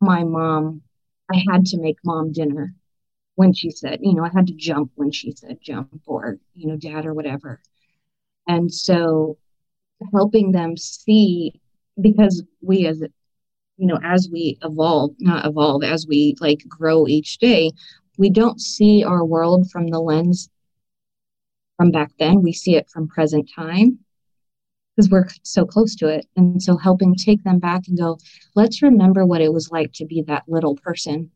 my mom, I had to make mom dinner when she said, you know, I had to jump when she said jump or, you know, dad or whatever. And so helping them see because we as you know as we evolve not evolve as we like grow each day we don't see our world from the lens from back then we see it from present time because we're so close to it. And so helping take them back and go let's remember what it was like to be that little person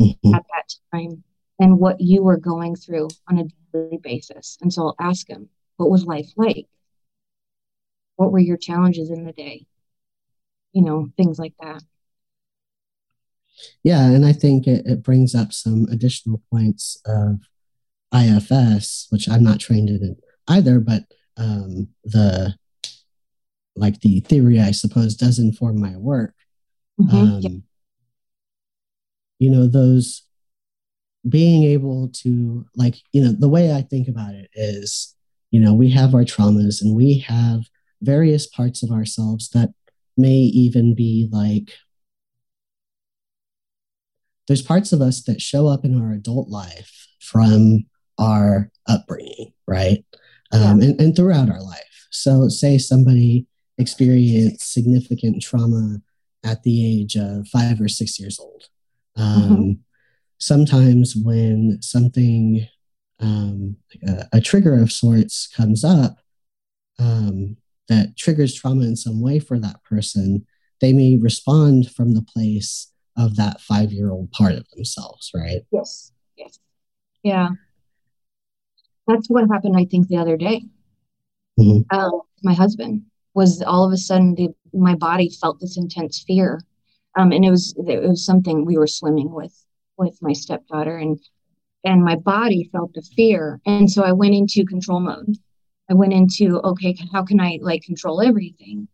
mm-hmm. at that time and what you were going through on a daily basis. And so i'll ask them what was life like? What were your challenges in the day? You know things like that. Yeah and i think it, it brings up some additional points of ifs which i'm not trained in either but um, the like the theory i suppose does inform my work mm-hmm. um, yeah. you know those being able to like you know the way i think about it is you know we have our traumas and we have various parts of ourselves that may even be like there's parts of us that show up in our adult life from our upbringing, right? Um, and, and throughout our life. So, say somebody experienced significant trauma at the age of five or six years old. Um, mm-hmm. Sometimes, when something, um, a, a, trigger of sorts comes up, um, that triggers trauma in some way for that person, they may respond from the place of that five year old part of themselves, right? Yes. Yes. Yeah. That's what happened, I think, the other day. Mm-hmm. Um, my husband was all of a sudden, the, my body felt this intense fear. Um, and it was it was something we were swimming with with my stepdaughter and and my body felt the fear and so i went into control mode I went into, okay, how can I like control everything?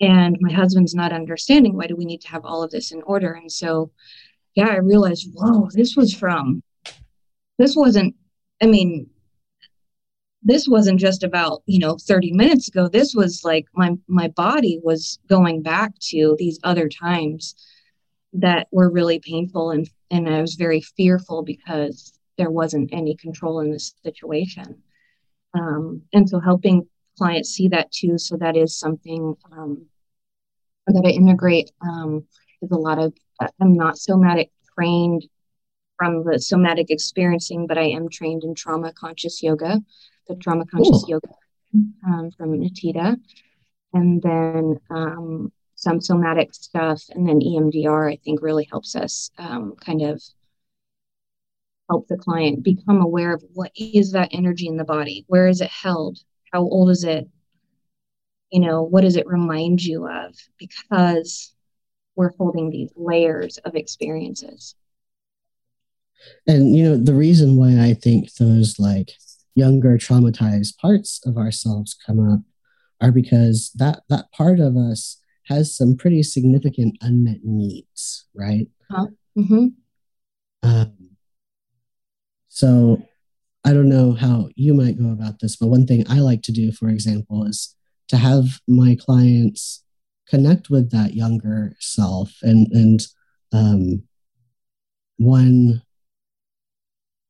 And my husband's not understanding why do we need to have all of this in order? And so, yeah, I realized, whoa, this was from, this wasn't, I mean, this wasn't just about you know 30 minutes ago this was like my my body was going back to these other times that were really painful and and i was very fearful because there wasn't any control in this situation um, and so helping clients see that too. So that is something um, that I integrate. Um, a lot of, I'm not somatic trained from the somatic experiencing, but I am trained in trauma conscious yoga, the trauma conscious cool. yoga um, from Natita. And then um, some somatic stuff, and then EMDR, I think really helps us um, kind of help the client become aware of what is that energy in the body? Where is it held? How old is it? You know what does it remind you of? Because we're holding these layers of experiences and you know the reason why i think those like younger traumatized parts of ourselves come up are because that that part of us has some pretty significant unmet needs right huh? mm-hmm. um, so I don't know how you might go about this, but one thing I like to do, for example, is to have my clients connect with that younger self and and um, one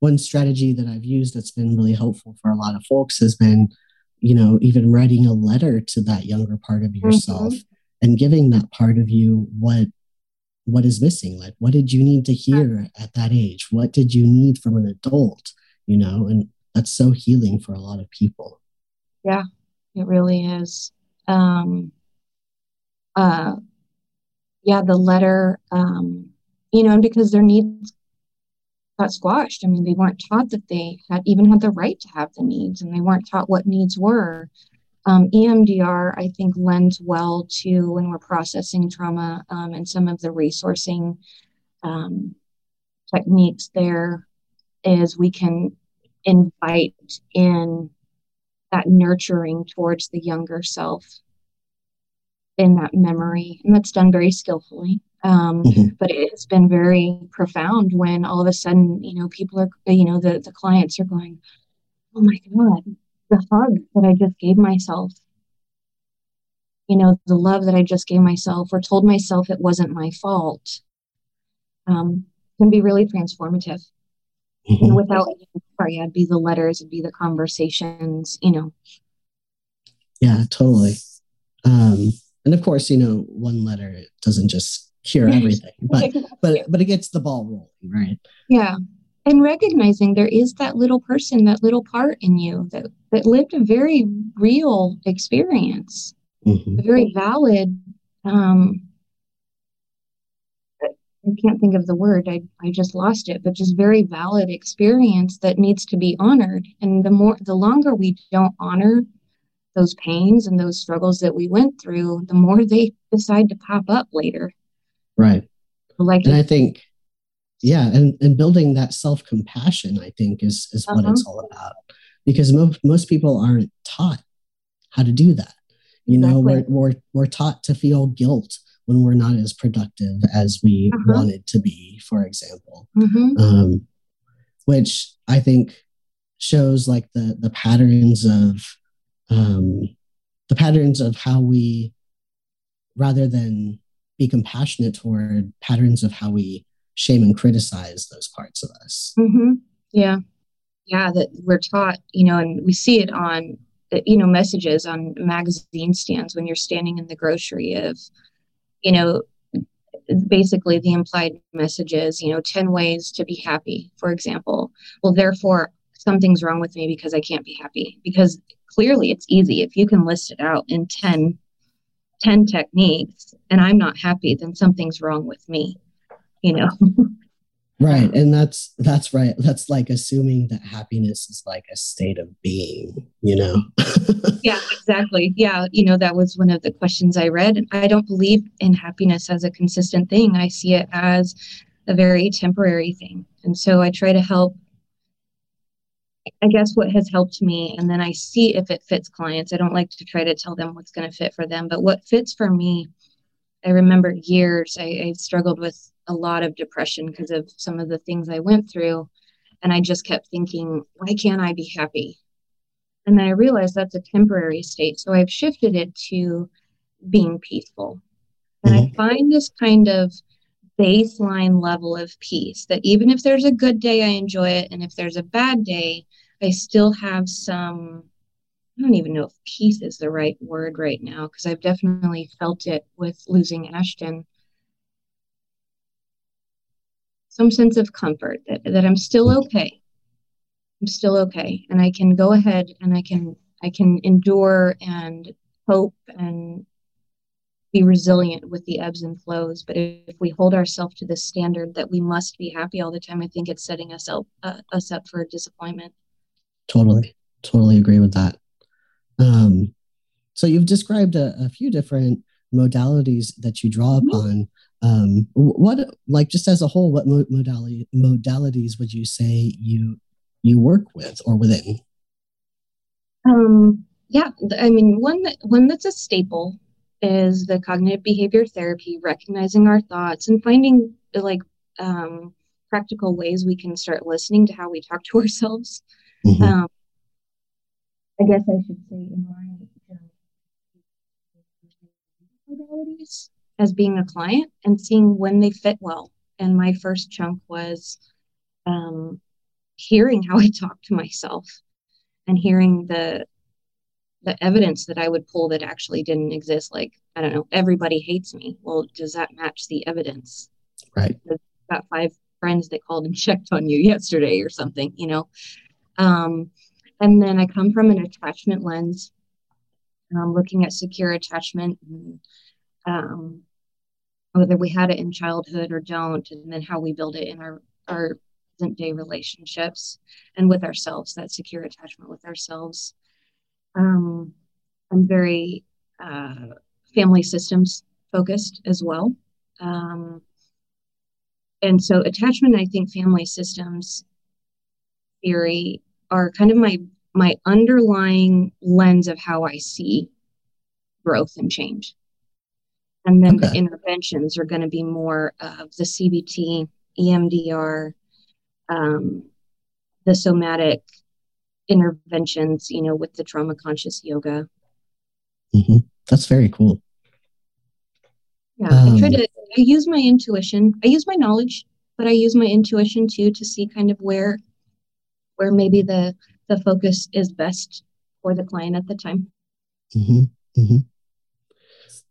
one strategy that I've used that's been really helpful for a lot of folks has been, you know, even writing a letter to that younger part of yourself mm-hmm. and giving that part of you what what is missing like what did you need to hear at that age? What did you need from an adult you know and that's so healing for a lot of people. Yeah it really is. Um uh yeah the letter um you know and because their needs got squashed i mean they weren't taught that they had even had the right to have the needs and they weren't taught what needs were um, EMDR, I think, lends well to when we're processing trauma um, and some of the resourcing um, techniques there is we can invite in that nurturing towards the younger self in that memory. And that's done very skillfully. Um, mm-hmm. But it's been very profound when all of a sudden, you know, people are, you know, the, the clients are going, oh my God, the hug that I just gave myself, you know, the love that I just gave myself or told myself it wasn't my fault, um, can be really transformative. Mm-hmm. And without, sorry, it'd be the letters, it'd be the conversations, you know. Yeah, totally. Um, and of course, you know, one letter doesn't just cure *laughs* everything, but *laughs* but but it gets the ball rolling, right? Yeah. And recognizing there is that little person that little part in you that that lived a very real experience mm-hmm. a very valid um i can't think of the word I, I just lost it but just very valid experience that needs to be honored. And the more the longer we don't honor those pains and those struggles that we went through the more they decide to pop up later right like and i think yeah and, and building that self-compassion i think is is uh-huh. what it's all about because most most people aren't taught how to do that you exactly. know we're, we're we're taught to feel guilt when we're not as productive as we uh-huh. wanted to be for example mm-hmm. um, which i think shows like the the patterns of um, the patterns of how we rather than be compassionate toward patterns of how we shame and criticize those parts of us. Mm-hmm. Yeah. Yeah. That we're taught, you know, and we see it on, you know, messages on magazine stands when you're standing in the grocery of, you know, basically the implied messages, you know, 10 ways to be happy, for example. Well, therefore, something's wrong with me because I can't be happy. Because clearly it's easy. If you can list it out in 10, 10 techniques and I'm not happy, then something's wrong with me you know? *laughs* Right and that's that's right that's like assuming that happiness is like a state of being you know? *laughs* Yeah exactly yeah you know that was one of the questions i read i don't believe in happiness as a consistent thing i see it as a very temporary thing and so i try to help I guess what has helped me, and then I see if it fits clients. I don't like to try to tell them what's going to fit for them, but what fits for me. I remember years I, I struggled with a lot of depression because of some of the things I went through. And I just kept thinking, why can't I be happy? And then I realized that's a temporary state. So I've shifted it to being peaceful. And I mm-hmm. find this kind of baseline level of peace that even if there's a good day, I enjoy it. And if there's a bad day, I still have some, I don't even know if peace is the right word right now, because I've definitely felt it with losing Ashton some sense of comfort that, that I'm still okay. I'm still okay. And I can go ahead and I can I can endure and hope and be resilient with the ebbs and flows. But if we hold ourselves to this standard that we must be happy all the time, I think it's setting us up uh, us up for disappointment. Totally, totally agree with that. Um, so you've described a, a few different modalities that you draw mm-hmm. upon um, what like just as a whole what modality modalities would you say you you work with or within um yeah i mean one that one that's a staple is the cognitive behavior therapy recognizing our thoughts and finding like um, practical ways we can start listening to how we talk to *laughs* ourselves mm-hmm. um, i guess i should say in my modalities as being a client and seeing when they fit well And my first chunk was um, hearing how I *laughs* talk to myself and hearing the the evidence that I would pull that actually didn't exist. Like, I don't know, everybody hates me. Well, does that match the evidence? Right. I've got five friends that called and *laughs* checked on you yesterday or something, you know. Um, and then I come from an attachment lens, um, looking at secure attachment and um, whether we had it in childhood or don't, and then how we build it in our our present day relationships and with ourselves, that secure attachment with ourselves. Um, I'm very uh, family systems focused as well. Um, and so attachment, I think family systems theory are kind of my my underlying lens of how I see growth and change. And then okay. the interventions are going to be more of the CBT, EMDR, um, the somatic interventions, you know, with the trauma conscious yoga. Mm-hmm. That's very cool. Yeah, um, I try to. I use my intuition. I use my knowledge, but I use my intuition too to see kind of where, where maybe the the focus is best for the client at the time. Mm-hmm. Mm-hmm.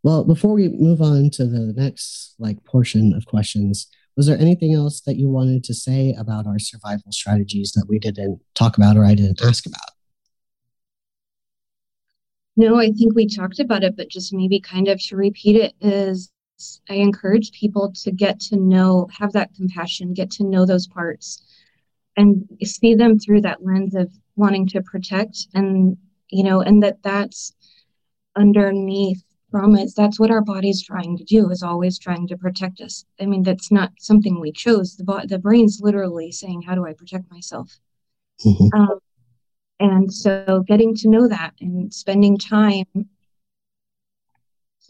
Well, before we move on to the next like portion of questions, was there anything else that you wanted to say about our survival strategies that we didn't talk about or I didn't ask about? No, I think we talked about it, but just maybe kind of to repeat it is I encourage people to get to know, have that compassion, get to know those parts and see them through that lens of wanting to protect and, you know, and that that's underneath that's what our body's trying to do is always trying to protect us. I mean that's not something we chose. The, bo- the brain's literally saying how do i protect myself? Mm-hmm. um, and so getting to know that and spending time to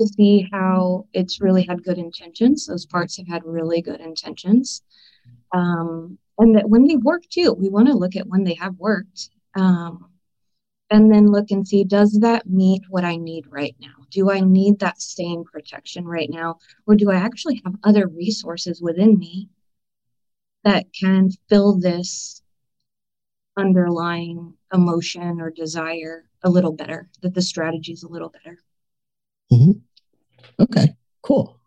see how it's really had good intentions those parts have had really good intentions. Um, and that when they work too we want to look at when they have worked. Um, and then look and see does that meet what I need right now? Do I need that same protection right now? Or do I actually have other resources within me that can fill this underlying emotion or desire a little better, that the strategy is a little better? Mm-hmm. Okay, cool.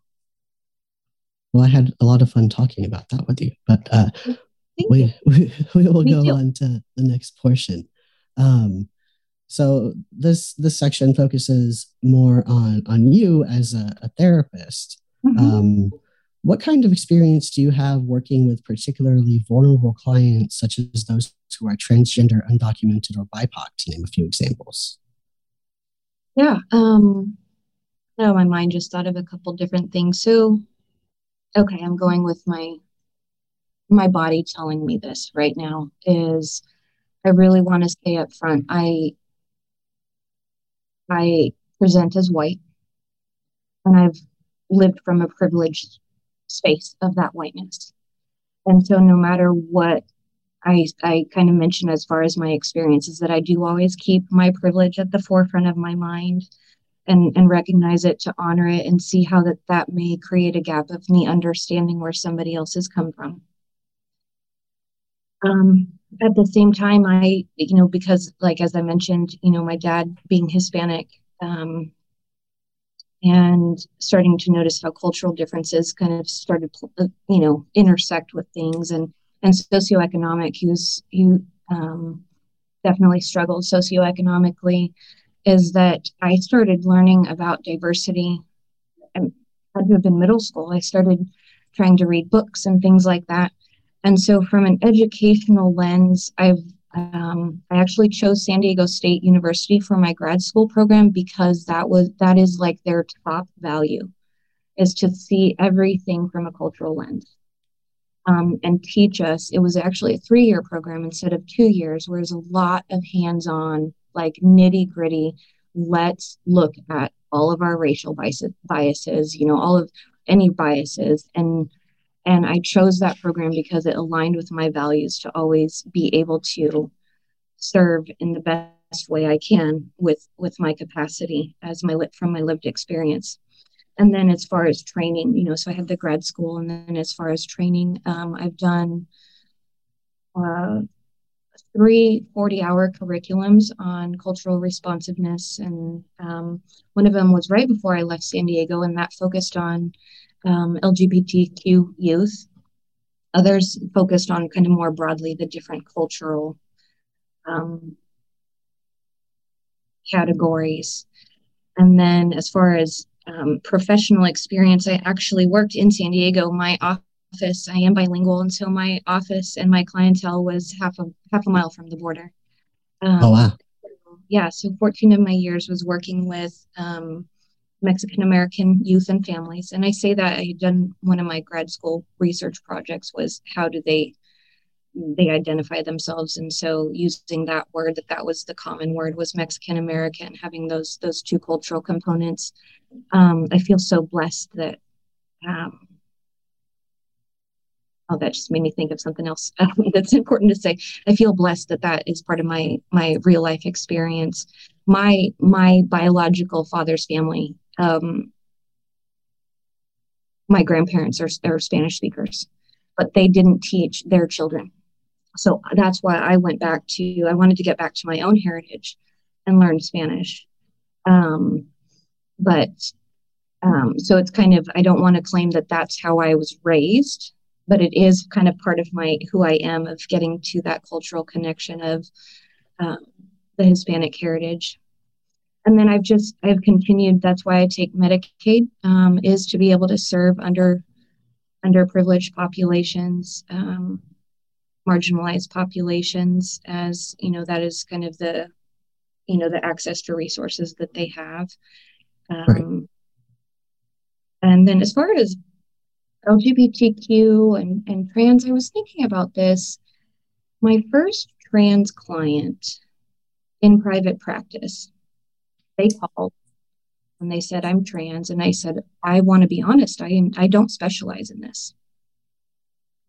Well, I had a lot of fun talking about that with you, but uh, we, *laughs* we, we will Me go too. on to the next portion. Um, so this this section focuses more on on you as a, a therapist. Mm-hmm. Um, what kind of experience do you have working with particularly vulnerable clients, such as those who are transgender, undocumented, or BIPOC, to name a few examples? Yeah, um, no, my mind just thought of a couple different things. So, okay, I'm going with my my body telling me this right now is I really want to stay up front. I I present as white, and I've lived from a privileged space of that whiteness. And so, no matter what I, I kind of mentioned as far as my experiences, that I do always keep my privilege at the forefront of my mind and, and recognize it to honor it and see how that, that may create a gap of me understanding where somebody else has come from. Um, at the same time, I, you know, because like as I mentioned, you know, my dad being Hispanic, um, and starting to notice how cultural differences kind of started, uh, you know, intersect with things, and and socioeconomic. He was he um, definitely struggled socioeconomically. Is that I started learning about diversity. I had to have been middle school. I started trying to read books and things like that and so, from an educational lens, I've um, I actually chose San Diego State University for my grad school program because that was that is like their top value, is to see everything from a cultural lens. Um, and teach us. It was actually a three year program instead of two years, where there's a lot of hands on, like nitty gritty. Let's look at all of our racial biases, you know, all of any biases, and and I chose that program because it aligned with my values to always be able to serve in the best way I can with with my capacity as my lit from my lived experience. and then as far as training, you know, so I have the grad school, and then as far as training, um, I've done uh, three 40 hour curriculums on cultural responsiveness. And um, one of them was right before I left San Diego, and that focused on um, LGBTQ youth. Others focused on kind of more broadly the different cultural um, categories. And then as far as um, professional experience, I actually worked in San Diego. My office, I am bilingual, and so my office and my clientele was half a half a mile from the border. Um, oh wow! Yeah, so 14 of my years was working with um, Mexican American youth and families, and I say that I had done one of my grad school research projects was how do they they identify themselves. And so using that word that that was the common word was mexican american having those those two cultural components. Um, i feel so blessed that um, oh that just made me think of something else *laughs* that's important to say. I feel blessed that that is part of my my real life experience. My my biological father's family um, my grandparents are, are spanish speakers but they didn't teach their children so that's why I went back to, I wanted to get back to my own heritage and learn Spanish. Um, but um, so it's kind of, I don't want to claim that that's how I was raised, but it is kind of part of my, who I am of getting to that cultural connection of um, the Hispanic heritage. And then I've just, I've continued, that's why I take Medicaid, um, is to be able to serve under underprivileged populations um, marginalized populations as you know that is kind of the you know the access to resources that they have um, right. and then as far as lgbtq and, and trans i was thinking about this my first trans client in private practice they called and they said i'm trans and i said i want to be honest i am i don't specialize in this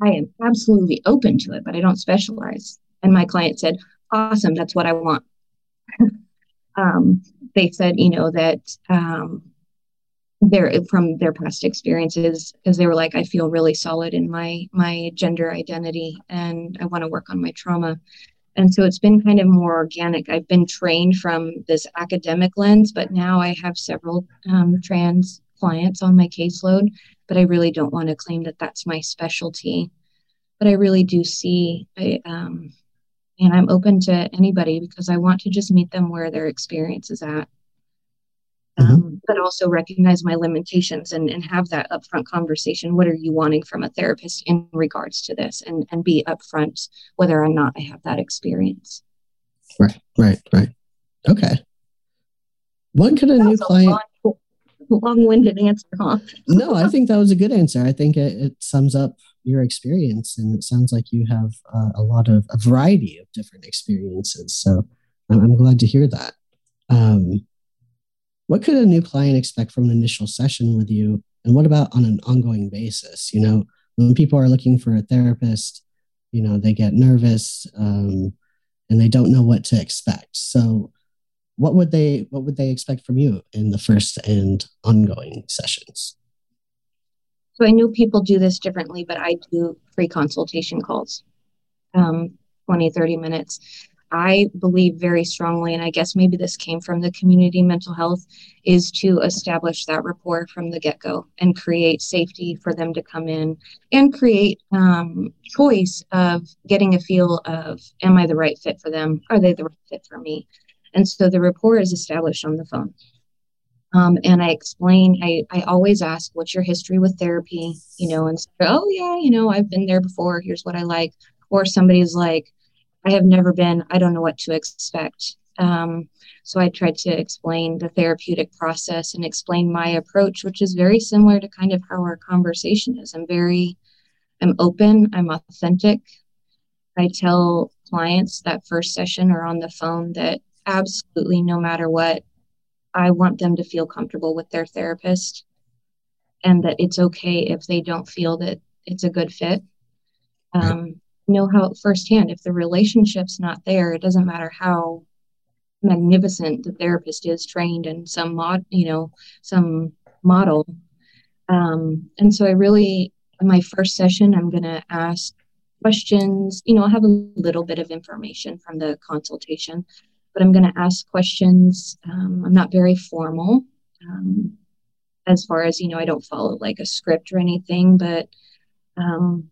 I am absolutely open to it, but I don't specialize. And my client said, Awesome, that's what I want. *laughs* um, they said, you know, that um, their from their past experiences, because they were like, I feel really solid in my my gender identity, and I want to work on my trauma. And so it's been kind of more organic. I've been trained from this academic lens, but now I have several um, trans clients on my caseload but I really don't want to claim that that's my specialty. But I really do see, I, um, and I'm open to anybody because I want to just meet them where their experience is at. Mm-hmm. Um, but also recognize my limitations and, and have that upfront conversation. What are you wanting from a therapist in regards to this? And, and be upfront whether or not I have that experience. Right, right, right. Okay. What could a new client? long-winded answer, huh? *laughs* no, I think that was a good answer. I think it, it sums up your experience, and it sounds like you have uh, a lot of a variety of different experiences. So I'm, I'm glad to hear that. Um, what could a new client expect from an initial session with you, and what about on an ongoing basis? You know, when people are looking for a therapist, you know, they get nervous um, and they don't know what to expect. So what would they what would they expect from you in the first and ongoing sessions so i know people do this differently but i do free consultation calls um, 20 30 minutes i believe very strongly and i guess maybe this came from the community mental health is to establish that rapport from the get-go and create safety for them to come in and create um, choice of getting a feel of am i the right fit for them are they the right fit for me and so the rapport is established on the phone. Um, and I explain, I, I always ask, what's your history with therapy? You know, and oh, yeah, you know, I've been there before. Here's what I like. Or somebody's like, I have never been, I don't know what to expect. Um, so I tried to explain the therapeutic process and explain my approach, which is very similar to kind of how our conversation is. I'm very, I'm open, I'm authentic. I tell clients that first session or on the phone that absolutely no matter what i want them to feel comfortable with their therapist and that it's okay if they don't feel that it's a good fit um, know how firsthand if the relationship's not there it doesn't matter how magnificent the therapist is trained in some mod you know some model. Um, and so I really, in my first session, I'm going to ask questions. You know, I'll have a little bit of information from the consultation, but I'm going to ask questions. Um, I'm not very formal um, as far as, you know, I don't follow like a script or anything, but um,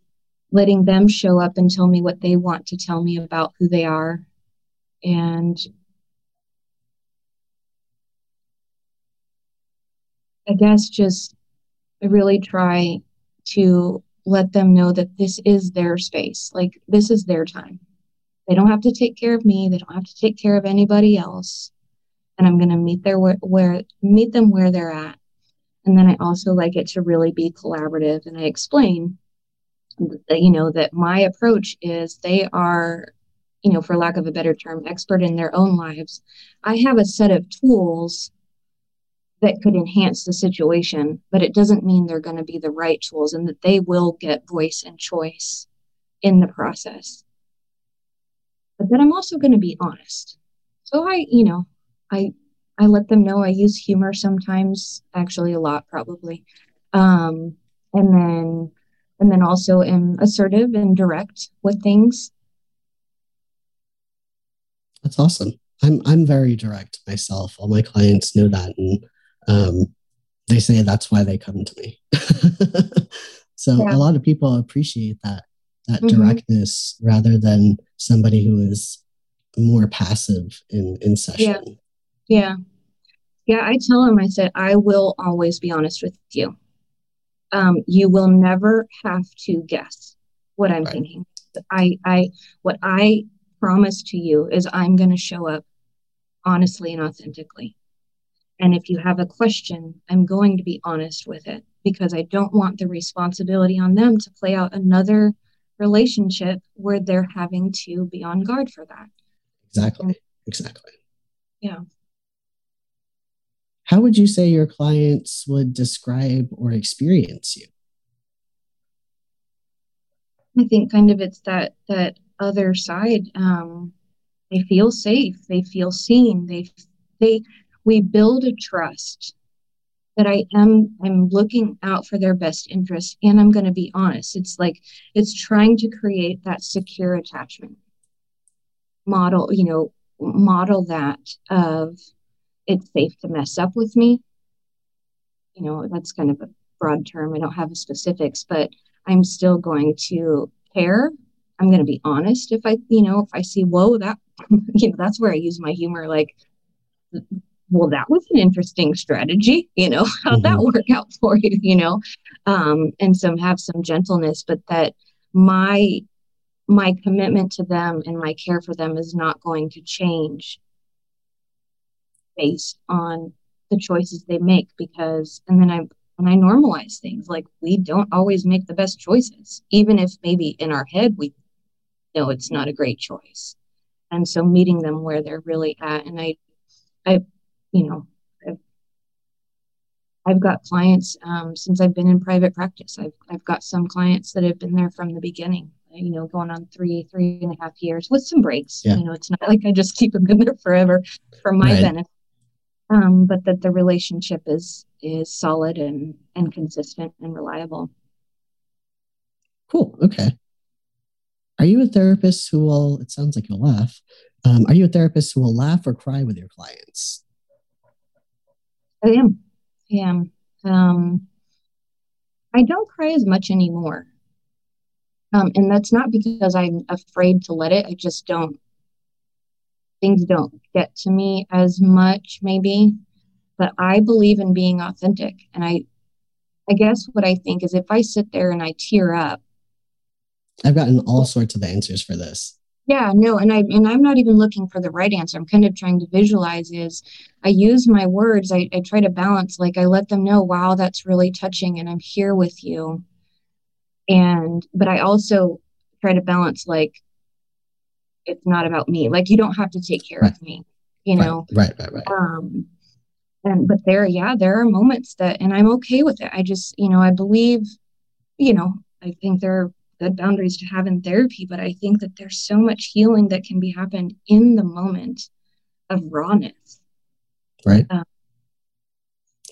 letting them show up and tell me what they want to tell me about who they are. And I guess just I really try to let them know that this is their space. Like this is their time. They don't have to take care of me. They don't have to take care of anybody else. And I'm going to meet their where, where meet them where they're at. And then I also like it to really be collaborative. And I explain you know, that my approach is they are, you know, for lack of a better term, expert in their own lives. I have a set of tools that could enhance the situation, but it doesn't mean they're going to be the right tools and that they will get voice and choice in the process. But then I'm also going to be honest. So I, you know, I I let them know I use humor sometimes, actually a lot probably. Um, and then and then also am assertive and direct with things. That's awesome. I'm I'm very direct myself. All my clients know that and um, they say that's why they come to me. *laughs* so yeah. a lot of people appreciate that that mm-hmm. directness rather than somebody who is more passive in in session. Yeah. Yeah. Yeah, I tell them I said I will always be honest with you. Um, you will never have to guess what I'm right. thinking. I I what I promise to you is I'm going to show up honestly and authentically. And if you have a question, I'm going to be honest with it because I don't want the responsibility on them to play out another relationship where they're having to be on guard for that. Exactly. Exactly. Yeah. How would you say your clients would describe or experience you? I think kind of it's that that other side. Um, they feel safe. They feel seen. They they we build a trust that I am I'm looking out for their best interest and I'm going to be honest. It's like it's trying to create that secure attachment model, you know, model that of it's safe to mess up with me. You know, that's kind of a broad term. I don't have the specifics, but I'm still going to care. I'm going to be honest if I, you know, if I see, whoa, that, *laughs* you know, that's where I use my humor. Like, well, that was an interesting strategy. You know, *laughs* how'd mm-hmm. that work out for you? You know, um, and some have some gentleness, but that my my commitment to them and my care for them is not going to change based on the choices they make because and then I when I normalize things like we don't always make the best choices even if maybe in our head we know it's not a great choice and so meeting them where they're really at and I I you know, I've, I've got clients um, since I've been in private practice. I've, I've got some clients that have been there from the beginning, you know, going on three, three and a half years with some breaks. Yeah. You know, it's not like I just keep them in there forever for my right. benefit. Um, but that the relationship is is solid and and consistent and reliable. Cool. Okay. Are you a therapist who will? It sounds like you'll laugh. Um, are you a therapist who will laugh or cry with your clients? I am. I am. Um, I don't cry as much anymore. Um, and that's not because I'm afraid to let it. I just don't, things don't get to me as much, maybe. But I believe in being authentic. And I, I guess what I think is if I sit there and I tear up, I've gotten all sorts of answers for this yeah no and i and i'm not even looking for the right answer i'm kind of trying to visualize is i use my words I, I try to balance like i let them know wow that's really touching and i'm here with you and but i also try to balance like it's not about me like you don't have to take care right. of me you know right right right, right. um and but there yeah there are moments that and i'm okay with it i just you know i believe you know i think there are good boundaries to have in therapy, but I think that there's so much healing that can be happened in the moment of rawness. Right. Um,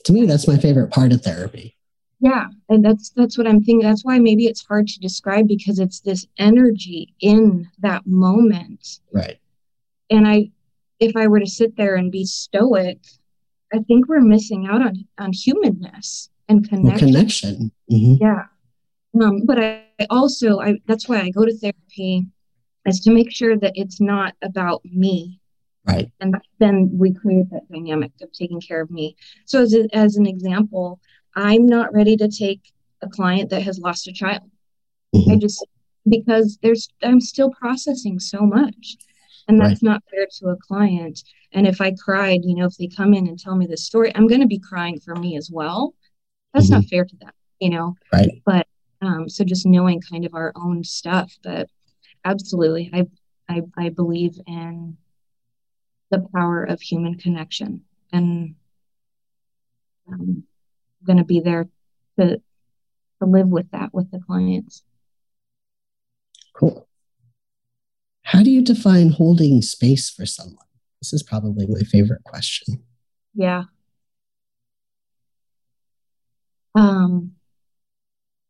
to me, that's my favorite part of therapy. Yeah, and that's that's what I'm thinking. That's why maybe it's hard to describe because it's this energy in that moment. Right. And I if I were to sit there and be stoic, I think we're missing out on on humanness and connection. Well, connection. Mm-hmm. Yeah. Um, but I, I also I that's why I go to therapy is to make sure that it's not about me. Right. And then we create that dynamic of taking care of me. So as a, as an example, I'm not ready to take a client that has lost a child. Mm-hmm. I just because there's I'm still processing so much. And that's right. not fair to a client. And if I cried, you know, if they come in and tell me the story, I'm going to be crying for me as well. That's mm-hmm. not fair to them, you know. Right. But um, so just knowing kind of our own stuff, but absolutely, I I, I believe in the power of human connection, and um, going to be there to to live with that with the clients. Cool. How do you define holding space for someone? This is probably my favorite question. Yeah. Um,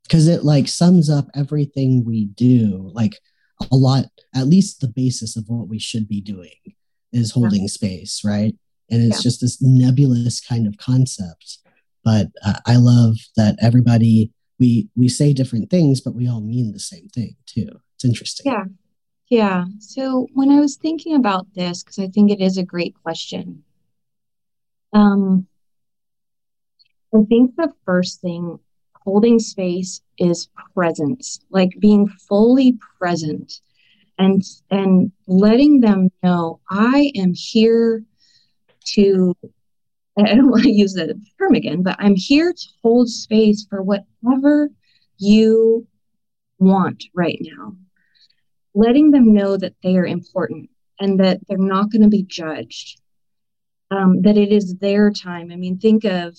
because it like sums up everything we do like a lot at least the basis of what we should be doing is holding yeah. space right and it's yeah. just this nebulous kind of concept but uh, i love that everybody we we say different things but we all mean the same thing too. It's interesting. Yeah. Yeah. So when i was thinking about this because i think it is a great question um i think the first thing holding space is presence, like being fully present and and letting them know I am here to I don't *laughs* want to use the term again, but I'm here to hold space for whatever you want right now. Letting them know that they are important and that they're not going to be judged. Um, that it is their time. I mean, think of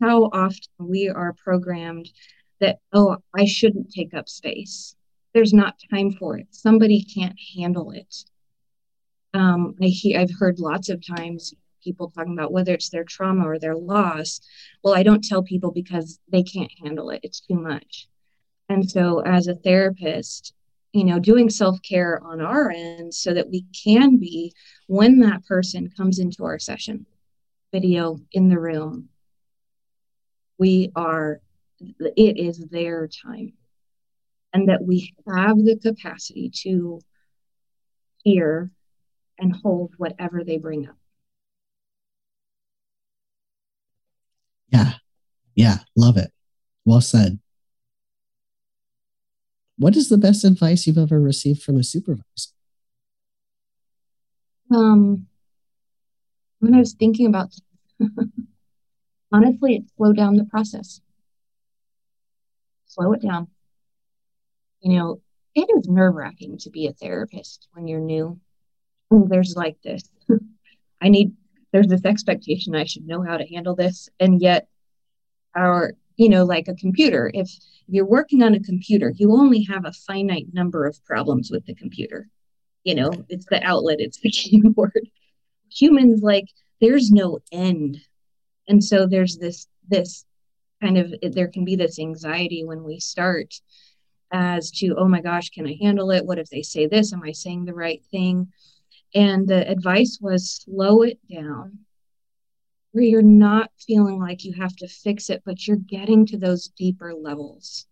how often we are programmed that, oh, I shouldn't take up space. There's not time for it. Somebody can't handle it. Um, I hear, I've heard lots of times people talking about whether it's their trauma or their loss. Well, I don't tell people because they can't handle it. It's too much. And so, as a therapist, you know, doing self care on our end so that we can be when that person comes into our session, video in the room, we are, it is their time. And that we have the capacity to hear and hold whatever they bring up. Yeah. Yeah. Love it. Well said. What is the best advice you've ever received from a supervisor? Um, when I was thinking about *laughs* honestly, it slowed down the process. Slow it down. You know, it is nerve wracking to be a therapist when you're new. There's like this *laughs* I need, there's this expectation I should know how to handle this. And yet, our, you know, like a computer, if you're working on a computer, you only have a finite number of problems with the computer. You know, it's the outlet, it's the *laughs* keyboard. Humans, like, there's no end. And so there's this this kind of there can be this anxiety when we start as to oh my gosh can i handle it? What if they say this? Am i saying the right thing? And the advice was slow it down where you're not feeling like you have to fix it but you're getting to those deeper levels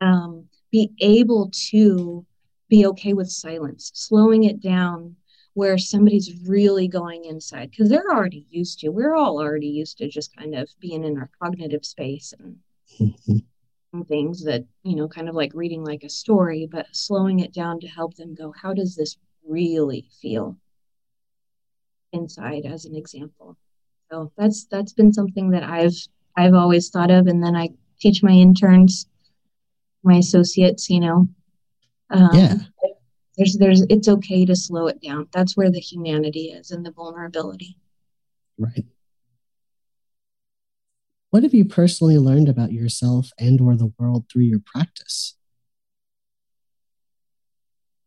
um, be able to be okay with silence slowing it down where somebody's really going inside because they're already used to we're all already used to just kind of being in our cognitive space and, *laughs* mm-hmm. things that you know kind of like reading like a story but slowing it down to help them go how does this really feel inside as an example so that's that's been something that i've i've always thought of and then i teach my interns my associates you know. Um, yeah. there's there's it's okay to slow it down. That's where the humanity is and the vulnerability. Right. What have you personally learned about yourself and or the world through your practice?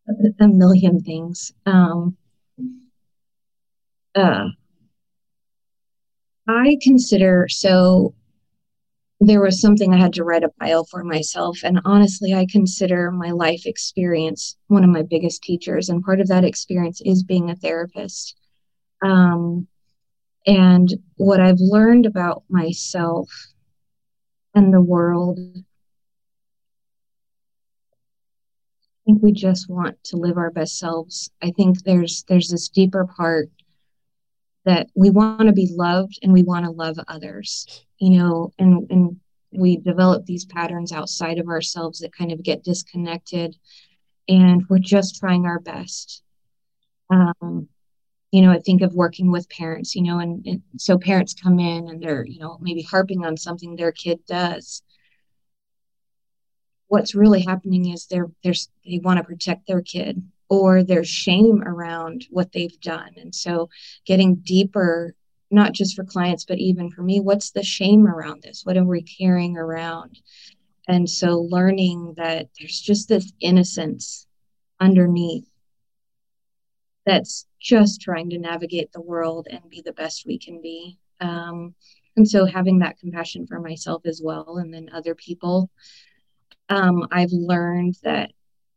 A, a million things. Um uh I consider so there was something I had to write a bio for myself. And honestly, I consider my life experience one of my biggest teachers. And part of that experience is being a therapist. Um, and what I've learned about myself and the world, I think we just want to live our best selves. I think there's there's this deeper part that we want to be loved and we want to love others you know and and we develop these patterns outside of ourselves that kind of get disconnected and we're just trying our best. Um, you know i think of working with parents you know and, and so parents come in and they're you know maybe harping on something their kid does. What's really happening is they're, they're they want to protect their kid or there's shame around what they've done. And so getting deeper, not just for clients, but even for me, what's the shame around this? What are we carrying around? And so learning that there's just this innocence underneath that's just trying to navigate the world and be the best we can be. Um, and so having that compassion for myself as well and then other people um, i've learned that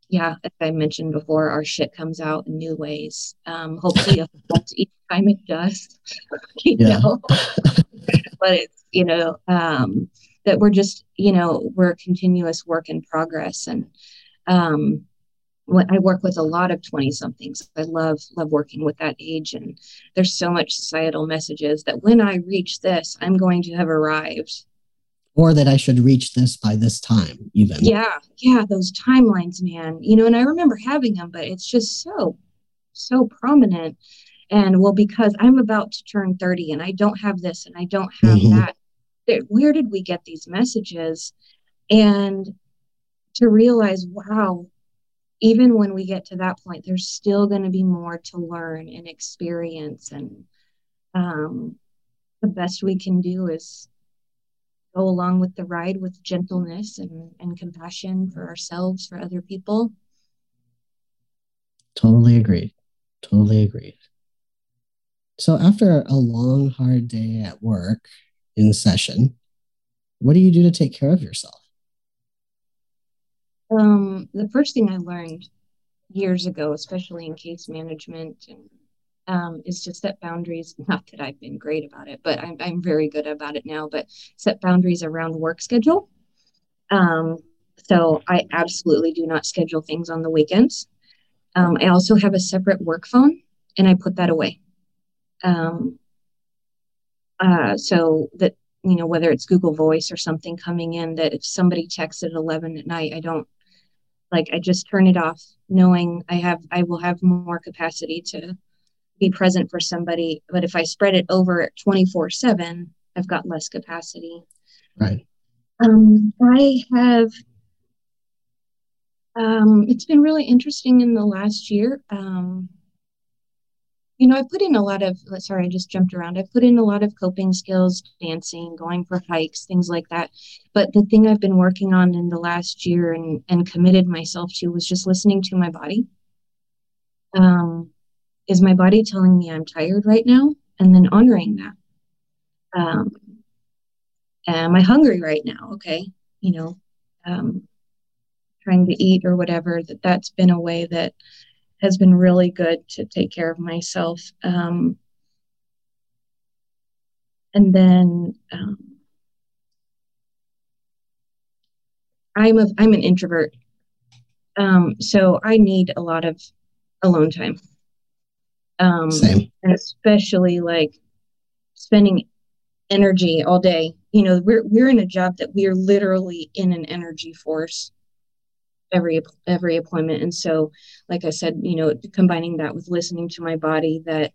yeah, as I mentioned before, our shit comes out in new ways. Um, hopefully, each time it does, *laughs* you yeah. know. but it's you know um, that we're just you know we're a continuous work in progress, and um, when I work with a lot of twenty somethings, I love love working with that age, and there's so much societal messages that when I reach this, I'm going to have arrived or that I should reach this by this time, even. Yeah, yeah, those timelines, man. You know, and I remember having them, but it's just so, so prominent. And well, because I'm about to turn 30 and I don't have this and I don't have mm-hmm. that. Where did we get these messages? And to realize, wow, even when we get to that point, there's still going to be more to learn and experience. And um, the best we can do is go along with the ride with gentleness and, and compassion for ourselves, for other people. Totally agreed. Totally agreed. So, after a long, hard day at work in session, what do you do to take care of yourself? Um, the first thing I learned years ago, especially in case management and um, is to set boundaries. *laughs* Not that I've been great about it, but I'm, I'm very good about it now. But set boundaries around work schedule. Um, so I absolutely do not schedule things on the weekends. Um, I also have a separate work phone, and I put that away. Um, uh, so that you know whether it's Google Voice or something coming in, that if somebody texts at eleven at night, I don't like I just turn it off, knowing I have I will have more capacity to be present for somebody. But if I spread it over 24 7, I've got less capacity. Right. Um, I have, um, it's been really interesting in the last year. Um, you know, I put in a lot of, sorry, I just jumped around. I put in a lot of coping skills, dancing, going for hikes, things like that. But the thing I've been working on in the last year and, and committed myself to was just listening to my body. Um, is my body telling me I'm tired right now? And then honoring that. Um, am I hungry right now? Okay. You know, um, trying to eat or whatever, that that's been a way that has been really good to take care of myself. Um, and then um, I'm a I'm an introvert, um, so I need a lot of alone time. Um, Same. And especially like spending energy all day. You know, we're we're in a job that we are literally in an energy force every every appointment. And so, like I said, you know, combining that with listening to my body, that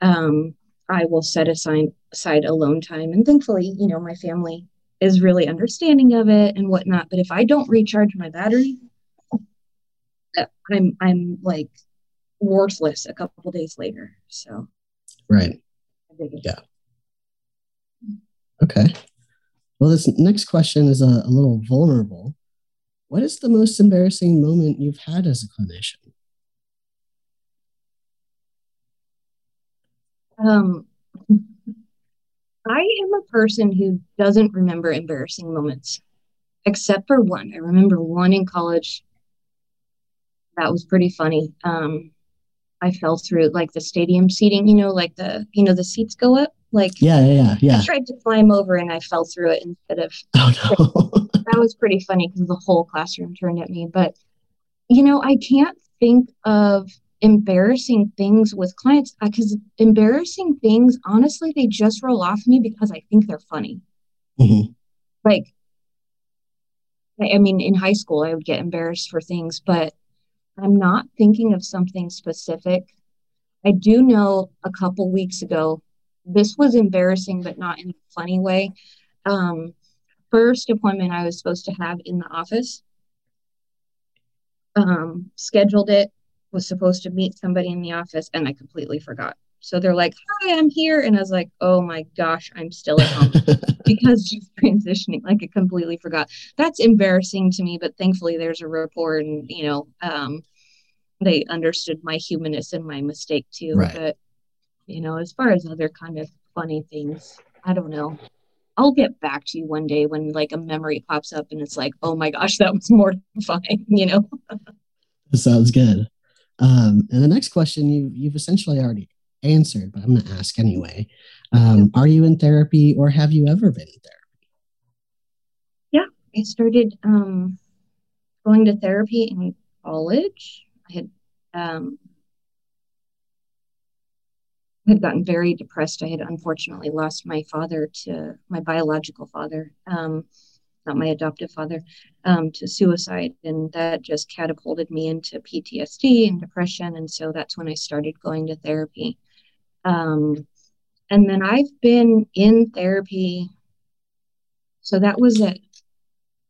um, I will set aside aside alone time. And thankfully, you know, my family is really understanding of it and whatnot. But if I don't recharge my battery, I'm I'm like worthless a couple days later. So, right. Yeah. Okay. Well, this next question is a, a little vulnerable. What is the most embarrassing moment you've had as a clinician? Um, I am a person who doesn't remember embarrassing moments, except for one. I remember one in college. That was pretty funny. Um, I fell through like the stadium seating, you know, like the you know the seats go up. Like Yeah, yeah, yeah, yeah. I tried to climb over and I fell through it instead of *laughs* Oh no. *laughs* that was pretty funny because the whole classroom turned at me. But you know, I can't think of embarrassing things with clients because embarrassing things, honestly, they just roll off me because I think they're funny. Mhm. Like, I mean, in high school, I would get embarrassed for things, but I'm not thinking of something specific. I do know a couple weeks ago, this was embarrassing, but not in a funny way. Um, first appointment I was supposed to have in the office, um, scheduled it, was supposed to meet somebody in the office, and I completely forgot. So they're like, Hi, I'm here. And I was like, Oh my gosh, I'm still at home *laughs* because just *laughs* transitioning, like I completely forgot. That's embarrassing to me, but thankfully there's a rapport and, you know, um, they understood my humanness and my mistake too. Right. But, you know, as far as other kind of funny things, I don't know. I'll get back to you one day when like a memory pops up and it's like, oh my gosh, that was *laughs* mortifying, you know? That sounds good. Um, and the next question you you've essentially already answered, but I'm going to ask anyway. Um, are you in therapy, or have you ever been in therapy? Yeah, I started um, going to therapy in college. I had um, had gotten very depressed. I had unfortunately lost my father to my biological father, um, not my adoptive father, um, to suicide, and that just catapulted me into PTSD and depression. And so that's when I started going to therapy. Um, and then I've been in therapy. So that was at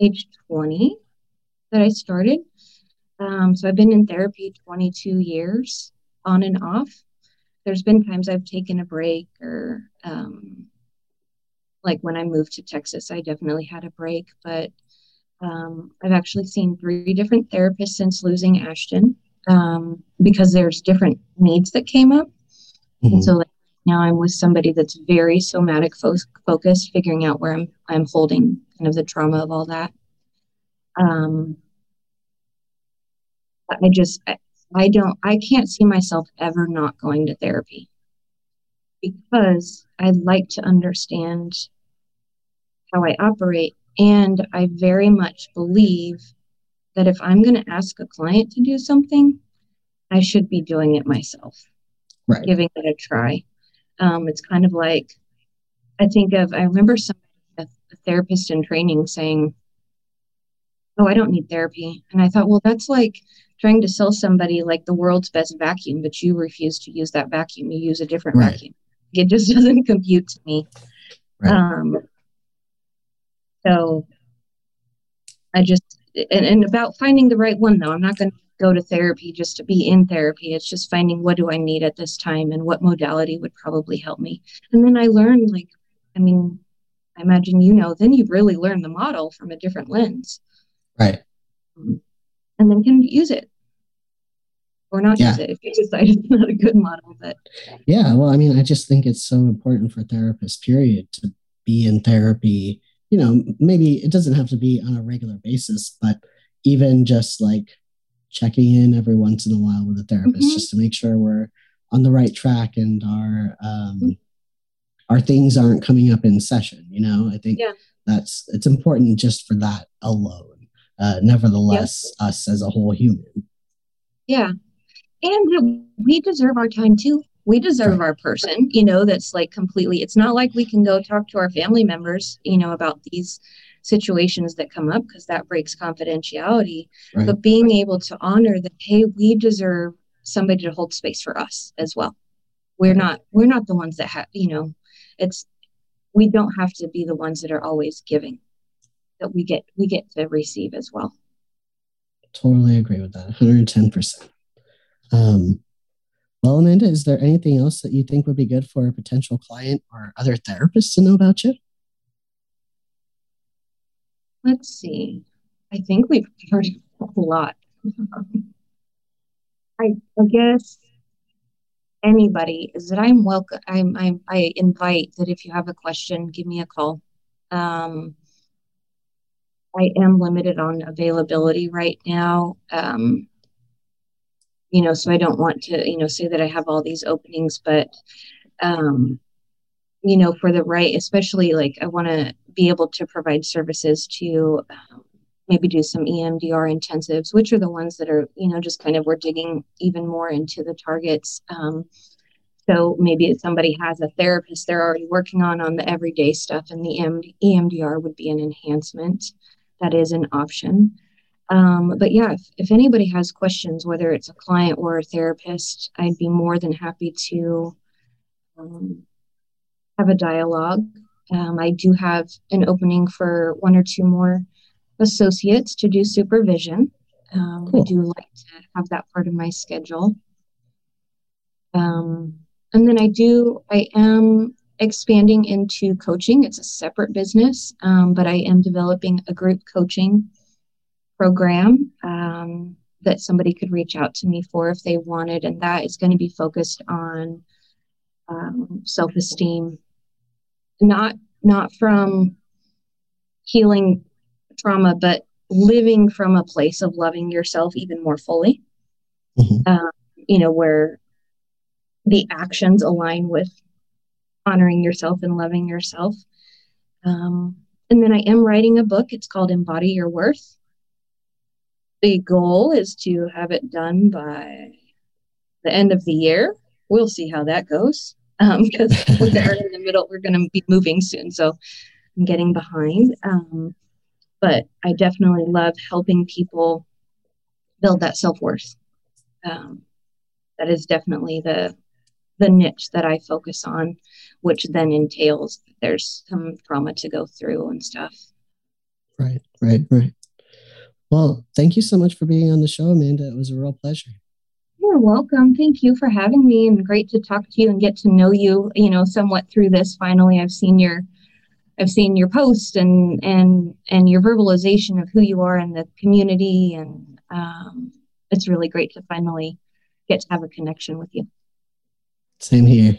age 20 that I started. Um, so I've been in therapy 22 years on and off. There's been times I've taken a break or um, like when I moved to Texas, I definitely had a break, but um, I've actually seen three different therapists since losing Ashton um, because there's different needs that came up. Mhm. And so like, now I'm with somebody that's very somatic fo- focused, figuring out where I'm I'm holding kind of the trauma of all that. Um, I just I, I don't I can't see myself ever not going to therapy because I like to understand how I operate and I very much believe that if I'm going to ask a client to do something, I should be doing it myself Right. giving it a try. Um, it's kind of like I think of I remember some a, therapist in training saying, "Oh, I don't need therapy," and I thought, well, that's like trying to sell somebody like the world's best vacuum, but you refuse to use that vacuum. You use a different Right. vacuum. It just *laughs* doesn't compute to me. Right. Um, so I just and, and about finding the right one though. I'm not going to go to therapy just to be in therapy. It's just finding what do I need at this time and what modality would probably help me. And then I learned like, I mean, I imagine you know, then you really learn the model from a different lens Right. Um, and then can use it or not Yeah. use it if you decide it's not a good model. But Yeah. Well, I mean, I just think it's so important for therapists, period, to be in therapy. You know, maybe it doesn't have to be on a regular basis, but even just like checking in every once in a while with a therapist Mhm. just to make sure we're on the right track and our um, Mhm. our things aren't coming up in session. You know, I think Yeah. that's it's important just for that alone. Uh, nevertheless, us as a whole human. Yeah. And we deserve our time too. We deserve Right. our person, you know, that's like completely, it's not like we can go talk to our family members, you know, about these situations that come up because that breaks confidentiality. Right. But being able to honor that, hey, we deserve somebody to hold space for us as well. We're not, we're not the ones that have, you know, it's, we don't have to be the ones that are always giving, that we get, we get to receive as well. Totally agree with that. 110%. Um, well, Amanda, is there anything else that you think would be good for a potential client or other therapists to know about you? Let's see. I think we've covered a lot. *laughs* I, I guess anybody is that I'm welcome. I'm, I'm I invite that if you have a question, give me a call. Um, I am limited on availability right now. Um, you know, so I don't want to, you know, say that I have all these openings, but um, you know, for the right, especially like I want to be able to provide services to um, maybe do some EMDR intensives, which are the ones that are, you know, just kind of we're digging even more into the targets. Um, so maybe if somebody has a therapist they're already working on on the everyday stuff, and the EMDR would be an enhancement. That is an option. Um, but yeah, if, if anybody has questions, whether it's a client or a therapist, I'd be more than happy to um, have a dialogue. Um, I do have an opening for one or two more associates to do supervision. Um, cool. I do like to have that part of my schedule. Um, and then I do, I am expanding into coaching. It's a separate business, um, but I am developing a group coaching program um, that somebody could reach out to me for if they wanted. And that is going to be focused on um, self esteem, not not from healing trauma, but living from a place of loving yourself even more fully. Mm-hmm. Um, you know, where the actions align with honoring yourself and loving yourself. Um, and then I am writing a book. It's called Embody Your Worth. The goal is to have it done by the end of the year. We'll see how that goes because um, we're in the middle. We're going to be moving soon, so I'm getting behind. Um, but I definitely love helping people build that self worth. Um, that is definitely the the niche that I focus on, which then entails there's some trauma to go through and stuff. Right, right, right. Well, thank you so much for being on the show, Amanda. It was a real pleasure. You're welcome. Thank you for having me and great to talk to you and get to know you, you know, somewhat through this. Finally, I've seen your I've seen your post and and and your verbalization of who you are in the community, and um, it's really great to finally get to have a connection with you. Same here.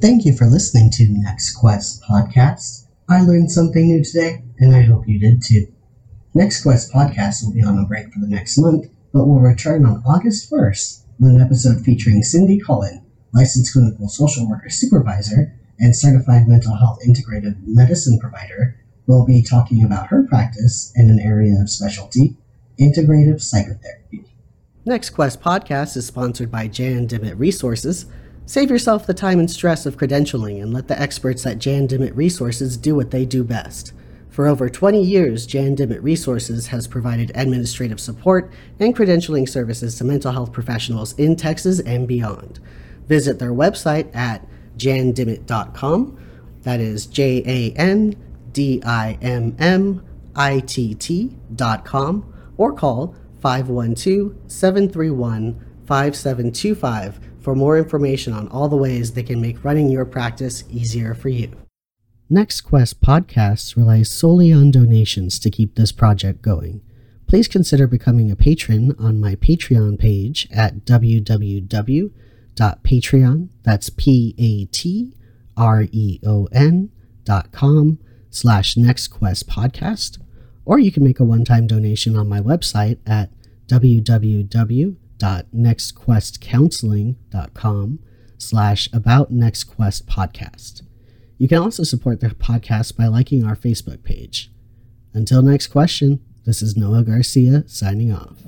Thank you for listening to Next Quest podcast. I learned something new today, and I hope you did too. Next Quest podcast will be on a break for the next month, but will return on August 1st with an episode featuring Cindy Cullen, licensed clinical social worker supervisor and certified mental health integrative medicine provider, will be talking about her practice in an area of specialty, integrative psychotherapy. Next Quest podcast is sponsored by Jan Dimmitt Resources Save yourself the time and stress of credentialing and let the experts at Jan Dimmitt Resources do what they do best. For over 20 years, Jan Dimmitt Resources has provided administrative support and credentialing services to mental health professionals in Texas and beyond. Visit their website at jandimmitt.com. That is J A N D I M M I T T.com or call 512 731 5725 for more information on all the ways they can make running your practice easier for you. Next Quest podcasts rely solely on donations to keep this project going. Please consider becoming a patron on my Patreon page at www.patreon, that's P-A-T-R-E-O-N dot com slash nextquest podcast, or you can make a one-time donation on my website at www www.nextquestcounseling.com slash about next quest podcast. You can also support the podcast by liking our Facebook page. Until next question, this is Noah Garcia signing off.